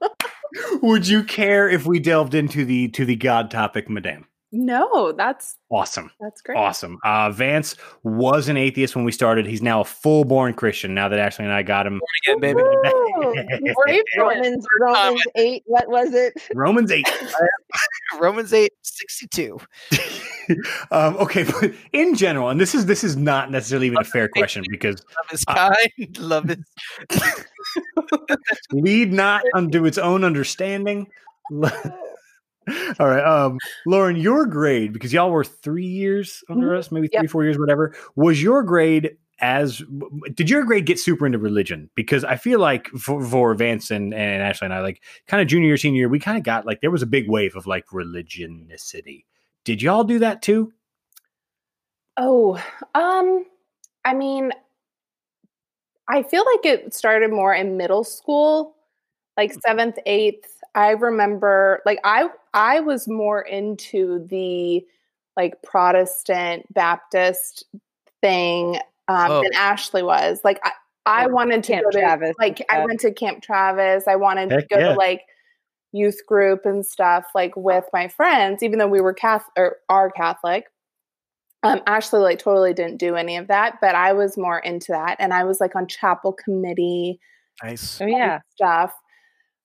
Would you care if we delved into the to the God topic, Madame? No, that's Awesome. that's great. Awesome. Uh, Vance was an atheist when we started. He's now a full born Christian now that Ashley and I got him. Born again, baby. Brave for it. Romans, Romans 8, what was it? Romans 8. Romans 8, 62. um, okay, but in general, and this is this is not necessarily even a fair question because Love is Uh, kind. Love is. lead not unto its own understanding. All right, um, Lauren, your grade because y'all were three years under us, maybe Yep. three, four years, whatever. Was your grade as? Did your grade get super into religion? Because I feel like for, for Vance and, and Ashley and I, like kind of junior year, senior year, we kind of got like there was a big wave of like religionicity. Did y'all do that too? Oh, um, I mean, I feel like it started more in middle school, like seventh, eighth. I remember, like I I was more into the like Protestant Baptist thing um, Oh. than Ashley was. Like I, I Like wanted to Camp go to Travis like I went to Camp Travis. I wanted Heck to go yeah. to like youth group and stuff like with my friends, even though we were Catholic or are Catholic. Um, Ashley like totally didn't do any of that, but I was more into that, and I was like on chapel committee Nice. Oh yeah. stuff.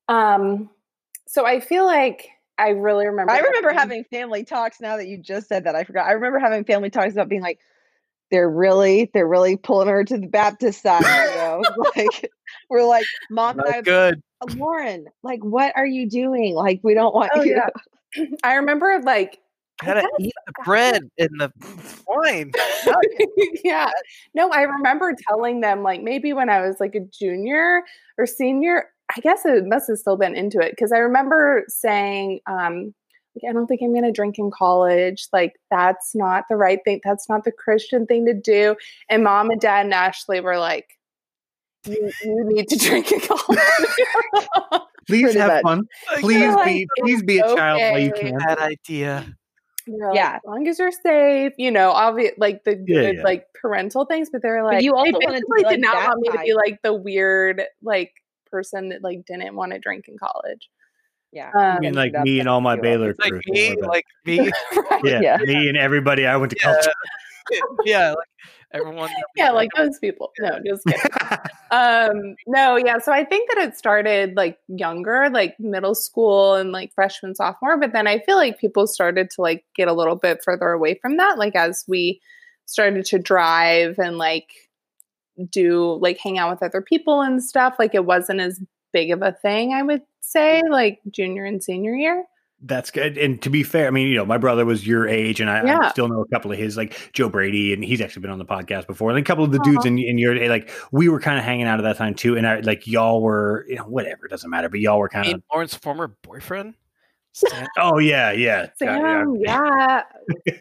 Um, so I feel like I really remember. I remember that. having family talks now that you just said that. I forgot. I remember having family talks about being like, they're really, they're really pulling her to the Baptist side, you know. like we're like, mom and I good. like, Lauren, like what are you doing? Like we don't want Oh, you. yeah. I remember like You gotta eat the bread and the wine. yeah. No, I remember telling them like maybe when I was like a junior or senior, I guess it must have still been into it because I remember saying, um, like, I don't think I'm going to drink in college. Like, that's not the right thing. That's not the Christian thing to do. And mom and dad and Ashley were like, you, you need to drink in college. Please have much. fun. Please like, be please be a child while you can. Bad idea. Like, Yeah. as long as you're safe, you know, obvious like the Yeah, good yeah. like parental things, but they're like you also they wanted to basically be, like, did not want me to be like the weird like person that like didn't want to drink in college. Yeah. Um, I mean, like me and all my Baylor Like crew. me, like me. about it. yeah, Yeah. me and everybody I went to college. yeah, like everyone. yeah, know. like those people. No, just kidding. um, no, yeah. So I think that it started like younger, like middle school and like freshman, sophomore. But then I feel like people started to like get a little bit further away from that, like as we started to drive and like do like hang out with other people and stuff. Like it wasn't as big of a thing, I would say, like junior and senior year. That's good. And to be fair, I mean, you know, my brother was your age, and I, I still know a couple of his, like Joe Brady, and he's actually been on the podcast before. And a couple of the dudes Uh-huh. in, in your like, we were kind of hanging out at that time too. And I like y'all were, you know, whatever, it doesn't matter, but y'all were kind of, mean, Lauren's former boyfriend. Stan- oh yeah, yeah, Sam, yeah,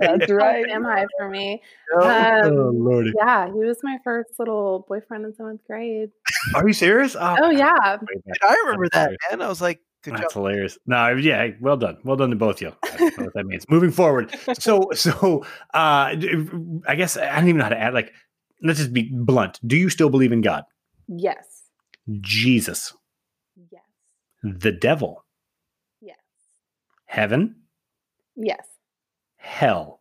That's right. Sam high for me. oh Um, lordy, Yeah, he was my first little boyfriend in seventh grade. are you serious? Oh yeah, I remember that, man. I was like, good That's job. hilarious. No, yeah, well done. Well done to both of you. I don't know what that means. Moving forward. So, so uh d- I guess I don't even know how to add. Like, let's just be blunt. Do you still believe in God, yes, Jesus, yes, the devil, yes, heaven, yes, hell?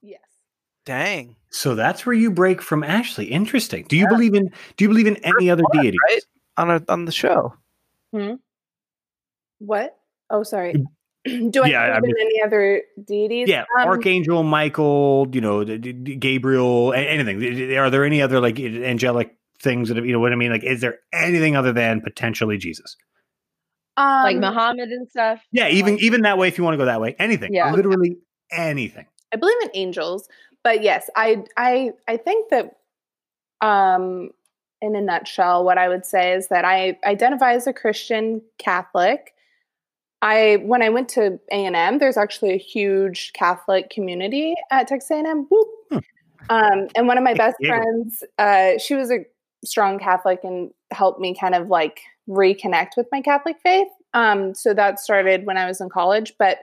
yes. Dang. So that's where you break from Ashley. Interesting. Do you believe in? Do you believe in any other What, deities? right? On a, on the show. Hmm. What? Oh, sorry. Do I Yeah, I believe in any other deities? Yeah, Um, Archangel Michael. You know, d- d- Gabriel. a- Anything? Are there any other like angelic things that have, you know what I mean? Like, is there anything other than potentially Jesus? Um, like Muhammad and stuff. Yeah, even Like- even that way. If you want to go that way, anything. Yeah. literally anything. I believe in angels, but yes, I I I think that um in a nutshell what I would say is that I identify as a Christian Catholic. I when I went to A&M, there's actually a huge Catholic community at Texas A&M. Hmm. Um, and one of my best Yeah. friends, uh, she was a strong Catholic and helped me kind of like reconnect with my Catholic faith. Um, so that started when I was in college, but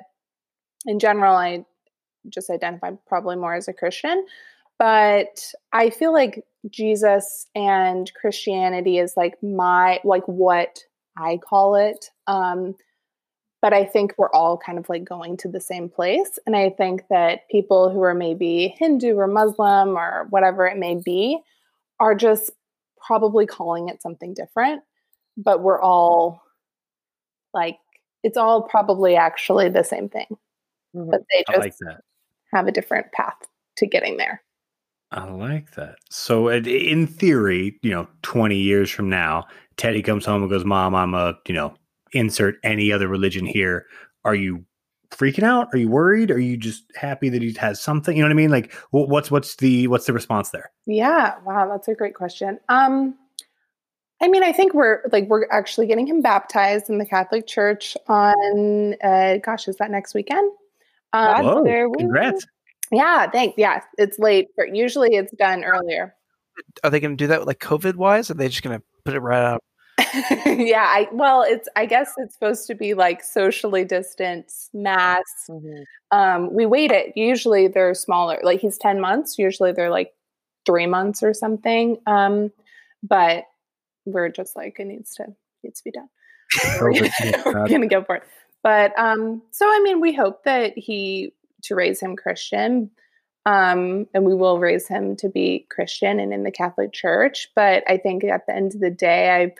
in general, I just identify probably more as a Christian. But I feel like Jesus and Christianity is like my like what I call it. Um, but I think we're all kind of like going to the same place. And I think that people who are maybe Hindu or Muslim or whatever it may be are just probably calling it something different. But we're all like, it's all probably actually the same thing. Mhm. but they just like have a different path to getting there. I like that. So, in theory, you know, 20 years from now, Teddy comes home and goes, Mom, I'm a, you know, insert any other religion here. Are you freaking out? Are you worried? Are you just happy that he has something? You know what I mean? Like, what's, what's the, what's the response there? Yeah, wow, that's a great question. Um I mean, I think we're like we're actually getting him baptized in the Catholic Church on uh gosh, is that next weekend? Um, Wow. there, woo. Congrats. yeah, thanks. Yeah, it's late, but usually it's done earlier. Are they going to do that like COVID wise? Or are they just going to put it right out? yeah, I well, it's I guess it's supposed to be like socially distanced mass. Mhm. Um, we wait it. Usually they're smaller. Like he's 10 months. Usually they're like three months or something. Um, but we're just like it needs to needs to be done. We're gonna- yeah, we're God. gonna go for it. But um, so I mean, we hope that he to raise him Christian. Um, and we will raise him to be Christian and in the Catholic Church. But I think at the end of the day, I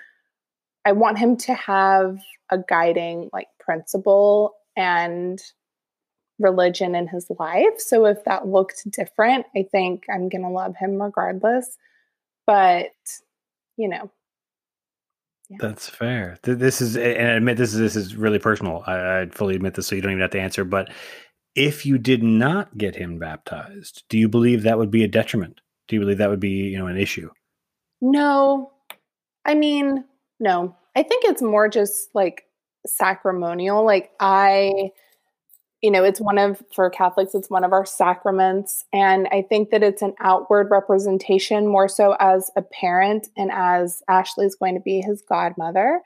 I want him to have a guiding like principle and religion in his life. So if that looked different, I think I'm going to love him regardless. But, you know, That's fair. This is, and I admit this is this is really personal. I, I fully admit this, so you don't even have to answer. But if you did not get him baptized, do you believe that would be a detriment? Do you believe that would be, you know, an issue? no, I mean, no, I think it's more just like sacramental. Like, I, you know, it's one of, for Catholics, it's one of our sacraments. And I think that it's an outward representation more so as a parent and as Ashley is going to be his godmother.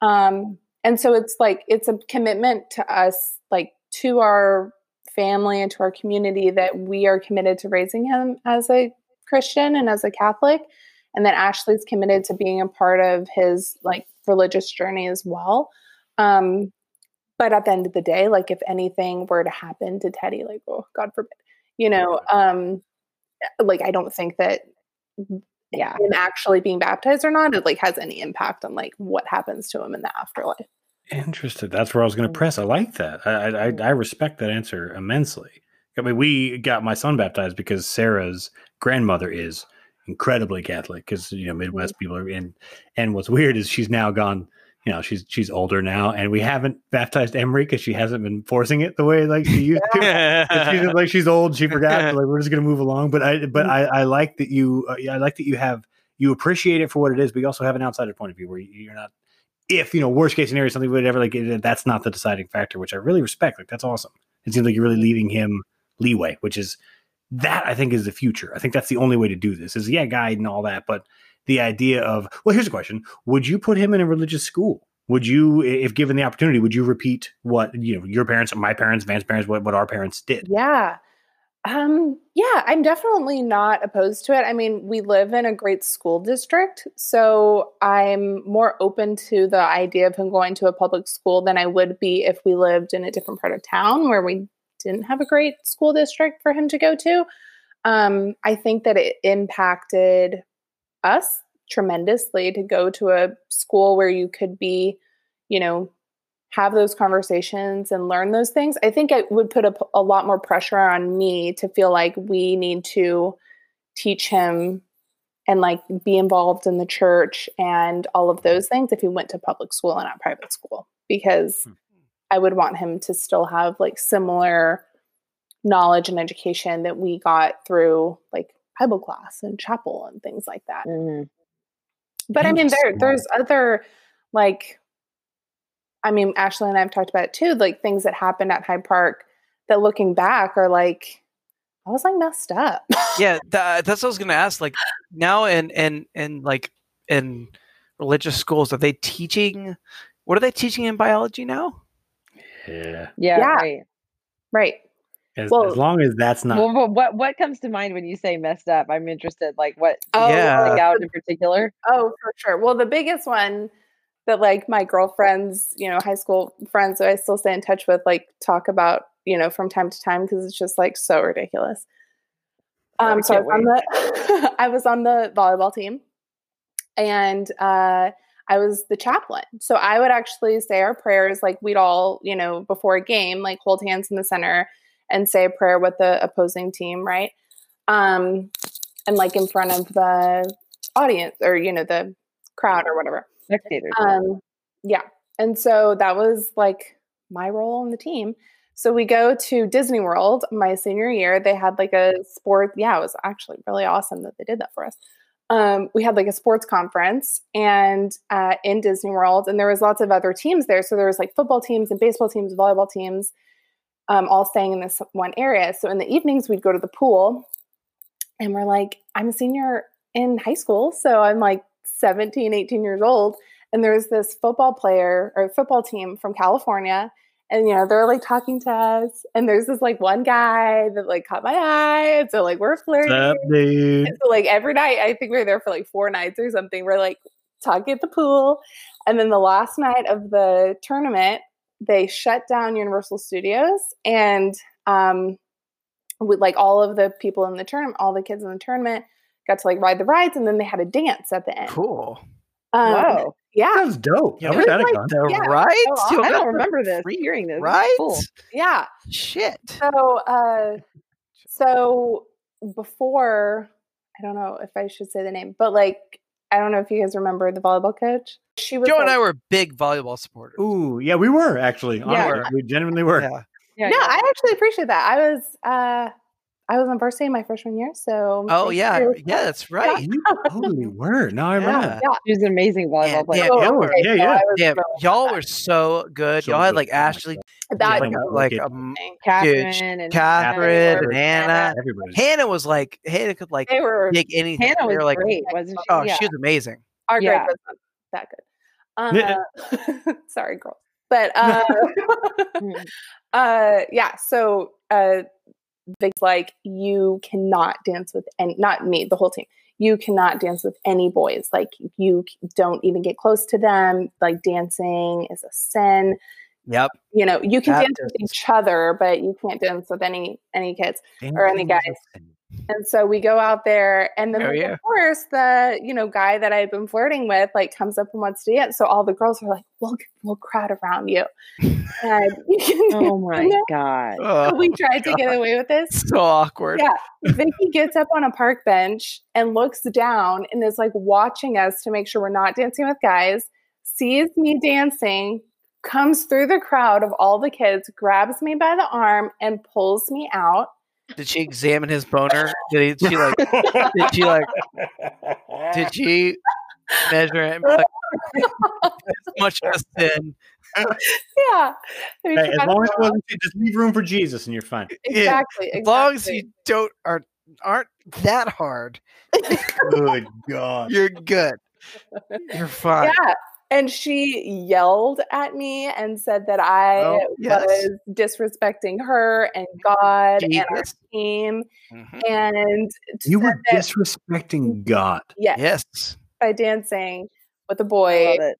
Um, and so it's like, it's a commitment to us, like to our family and to our community that we are committed to raising him as a Christian and as a Catholic. And that Ashley's committed to being a part of his like religious journey as well. Um, but at the end of the day, like if anything were to happen to Teddy, like, oh, God forbid, you know, um, like I don't think that Yeah. him actually being baptized or not, it like has any impact on like what happens to him in the afterlife. Interested. That's where I was going to Mm. press. I like that. I, I I I respect that answer immensely. I mean, we got my son baptized because Sarah's grandmother is incredibly Catholic because you know Midwest people are in. And what's weird is she's now gone. You know, she's she's older now, and we haven't baptized Emery because she hasn't been forcing it the way like she used to. She's like she's old, she forgot. so, like we're just gonna move along. But I but I, I like that you uh, I like that you have you appreciate it for what it is, but you also have an outsider point of view where you- you're not. If you know worst case scenario something whatever like that's not the deciding factor, which I really respect. Like that's awesome. It seems like you're really leaving him leeway, which is that I think is the future. I think that's the only way to do this. Is yeah, guide and all that, but the idea of well, here's a question: Would you put him in a religious school? Would you, if given the opportunity, would you repeat what you know your parents, my parents, Van's parents, what what our parents did? Yeah. Um, yeah, I'm definitely not opposed to it. I mean, we live in a great school district, so I'm more open to the idea of him going to a public school than I would be if we lived in a different part of town where we didn't have a great school district for him to go to. Um, I think that it impacted us tremendously to go to a school where you could be, you know, have those conversations and learn those things, I think it would put a, a lot more pressure on me to feel like we need to teach him and like be involved in the church and all of those things if he went to public school and not private school because Hmm. I would want him to still have like similar knowledge and education that we got through like Bible class and chapel and things like that. Mhm. But I mean, there there's other like, I mean, Ashley and I have talked about it too, like things that happened at Hyde Park that looking back are like, I was like messed up. yeah, tha- that's what I was gonna ask. Like now, and and and like in religious schools, are they teaching? What are they teaching in biology now? Yeah, Yeah, Yeah. right. right. as, Well- as long as that's not. Well, well, what what comes to mind when you say messed up? I'm interested. Like what Oh, Yeah. stick out in particular? Oh, for sure. Well, the biggest one that like my girlfriends, you know, high school friends that I still stay in touch with, like talk about, you know, from time to time because it's just like so ridiculous. I Um, so I can't was on the I was on the volleyball team, and uh, I was the chaplain. So I would actually say our prayers, like we'd all, you know, before a game, like hold hands in the center and say a prayer with the opposing team, right? Um, and like in front of the audience or, you know, the crowd or whatever. Spectators. Um, yeah. And so that was like my role on the team. So we go to Disney World my senior year. They had like a sport. Yeah, it was actually really awesome that they did that for us. Um, we had like a sports conference and uh, in Disney World, and there was lots of other teams there. So there was like football teams and baseball teams, volleyball teams, um, all staying in this one area. So in the evenings, we'd go to the pool, and we're like, I'm a senior in high school, so I'm like 17, 18 years old, and there's this football player or football team from California and you know they're like talking to us and there's this like one guy that like caught my eye and so like we're flirting What's up, dude? and so like every night i think we were there for like four nights or something we're like talking at the pool and then the last night of the tournament they shut down universal studios and um with like all of the people in the tournament all the kids in the tournament got to like ride the rides and then they had a dance at the end Cool. um, Whoa. Yeah that Sounds dope. Yeah, I wish it I'd have was gone. The Yeah. right? Oh, I don't remember this. free- Hearing this. Right? Cool. yeah Shit. So, uh, so before, I don't know if I should say the name, but like, I don't know if you guys remember the volleyball coach. She was Joe and I were big volleyball supporters. Ooh, yeah, we were actually. Yeah. honestly. we genuinely were. Yeah. Yeah. no, I actually appreciate that. I was, uh, I was on varsity in my freshman year, so Oh yeah, you. yeah, that's right. You totally were. Now I remember. Yeah. She was an amazing volleyball player. yeah, Oh, yeah, okay, yeah, yeah. I Yeah, y'all bad. were so good. So y'all had like Ashley, that. like, like Okay. um, Catherine and Catherine and Hannah. Anna. Everybody. Hannah was like Hannah could like They were dig anything. Hannah They were like, great, wasn't she? oh, yeah. she was amazing. our grade Yeah. was that good. Uh, sorry, girl. But uh, uh, yeah, so uh, Vic's like, you cannot dance with any, not me, the whole team. You cannot dance with any boys. Like, you don't even get close to them. Like, dancing is a sin. Yep. You know, you can That dance with each other, but you can't dance with any any kids. or any guys. And so we go out there, and then Oh, like, yeah. of course the you know guy that I've been flirting with like comes up and wants to dance. So all the girls are like, "We'll we'll crowd around you." And you can Oh my know? god. Oh, we tried to get away with this. so awkward. Yeah. Vicki gets up on a park bench and looks down and is like watching us to make sure we're not dancing with guys. Sees me dancing, comes through the crowd of all the kids, grabs me by the arm, and pulls me out. Did she examine his boner? Did he, she like? Did she like? Did she measure it? And like, as much as sin. Yeah. We Hey, as long as to- it wasn't, just leave room for Jesus in your fun. exactly. As long as you don't are aren't that hard, Good God. you're good. You're fine. Yeah. And she yelled at me and said that I Oh, yes. was disrespecting her and God and our Jesus. team. Mhm. And You said were that- disrespecting God yes, Yes, by dancing with a I boy. love it.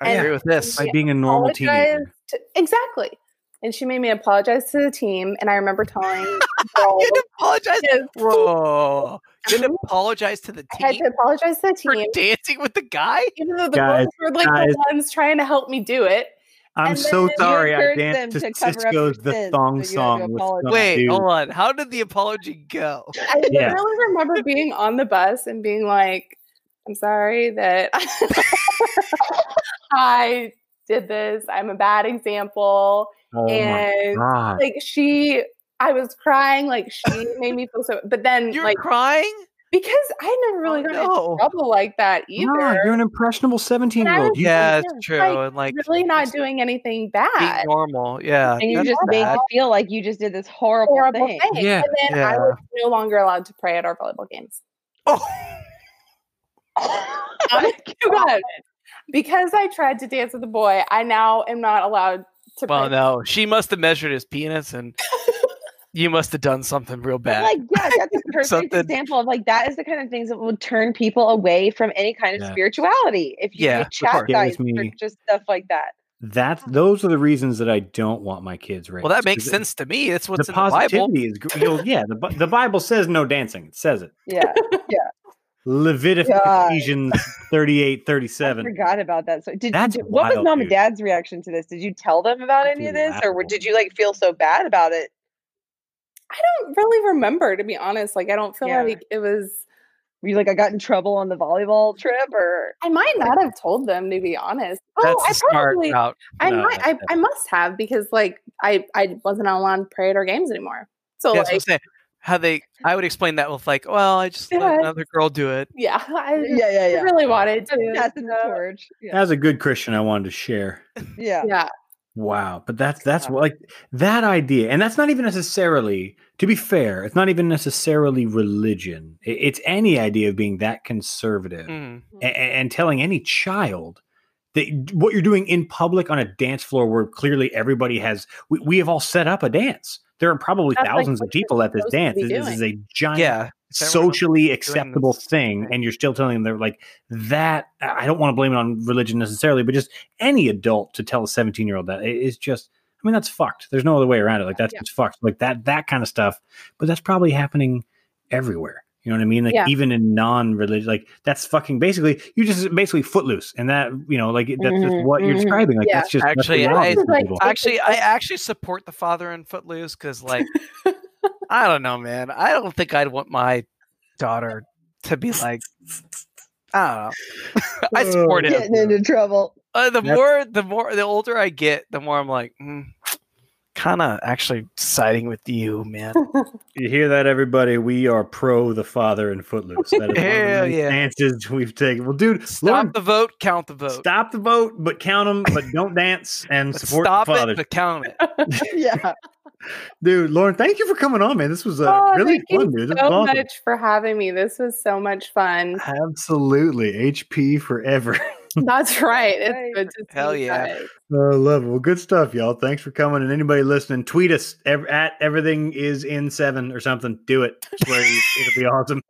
I agree with this. by being a normal teenager. To- exactly. And she made me apologize to the team. And I remember telling girls, you didn't apologize. Yes. Whoa! Didn't apologize to the I had team to apologize to the team for dancing with the guy. even though the Guys, girls were like guys. the ones trying to help me do it. I'm And so sorry I danced to to Sisqó's The Thong so you had to Song with some Wait, dude. hold on. How did the apology go? I Yeah. literally remember being on the bus and being like, I'm sorry that I did this. I'm a bad example. Oh my and God. like she I was crying, like she made me feel so but then You're like crying. because I never really Oh, got no. into trouble like that either. No, you're an impressionable 17 year old. Yeah, yeah, it's true. like, and like really not doing anything being bad. normal. Yeah, And you that's just made bad. me feel like you just did this horrible, Horrible thing. thing. Yeah, And then I was no longer allowed to pray at our volleyball games. Oh, oh Honest God. Because I tried to dance with a boy, I now am not allowed to well, pray. no. She must have measured his penis, and you must have done something real But, bad. like, yeah, that's a perfect example of like that is the kind of things that would turn people away from any kind of Yeah. spirituality. If you Yeah, get of course. for just stuff like that. That's those are the reasons that I don't want my kids raised. well, that makes sense to me. That's what's the in the Bible. is you'll, yeah. The, the Bible says no dancing. It says it. Yeah. Yeah. Leviticus God. Ephesians 38, I forgot about that. So did, That's did- what was mom dude. and dad's reaction to this? Did you tell them about any of this, or did you like feel so bad about it? I don't really remember, to be honest. Like, I don't feel Yeah. like it was. Were you like, I got in trouble on the volleyball trip, or I might not have told them, to be honest. That's oh, I the smart probably, route. I No, might, I, I must have because like I, I wasn't allowed to pray at our games anymore. So Yeah, that's what I'm like, saying. How they, I would explain that with like, well, I just let another girl do it. yeah, I, yeah, yeah, yeah, really wanted to. passing the torch. Yeah, As a good Christian, I wanted to share. yeah. Yeah, Wow, but that's that's what like that idea, and that's not even necessarily. To be fair, it's not even necessarily religion. It's any idea of being that conservative Mm. a- a- and, telling any child that what you're doing in public on a dance floor where clearly everybody has. We, we have all set up a dance. There are probably That's thousands what of people at this dance. This, this is a giant Yeah. If everyone else socially acceptable thing and you're still telling them they're like that i don't want to blame it on religion necessarily but just any adult to tell a 17 year old that it is just i mean that's fucked there's no other way around it like that's Yeah. just fucked like that that kind of stuff but that's probably happening everywhere you know what i mean like Yeah. even in non-religious like that's fucking basically you just basically footloose and that you know like that's just Mhm, what you're mhm. describing like Yeah. that's just Actually, I- Like, Actually, I actually support the father in Footloose because, like, I don't know, man. I don't think I'd want my daughter to be like, I don't know. I support it. Getting into trouble. Uh, the Yep. more, the more, the older I get, the more I'm like, mm, kind of actually siding with you, man. You hear that, everybody? We are pro the father and footloose. That is one of the Hell yeah. stances we've taken. Well, dude, Stop Lauren, the vote, count the vote. stop the vote, but count them, but don't dance and But support stop the fathers. it, but count it. Yeah. Dude, Lauren, thank you for coming on, man. This was uh, oh, really thank fun, you dude. So awesome. much for having me. This was so much fun. Absolutely. HP forever. That's right. It's Right. good to see Hell you yeah. guys. I love it. Well, good stuff, y'all. Thanks for coming. And anybody listening, tweet us ev- at everything is in seven or something. Do it. I swear you- it'll be awesome.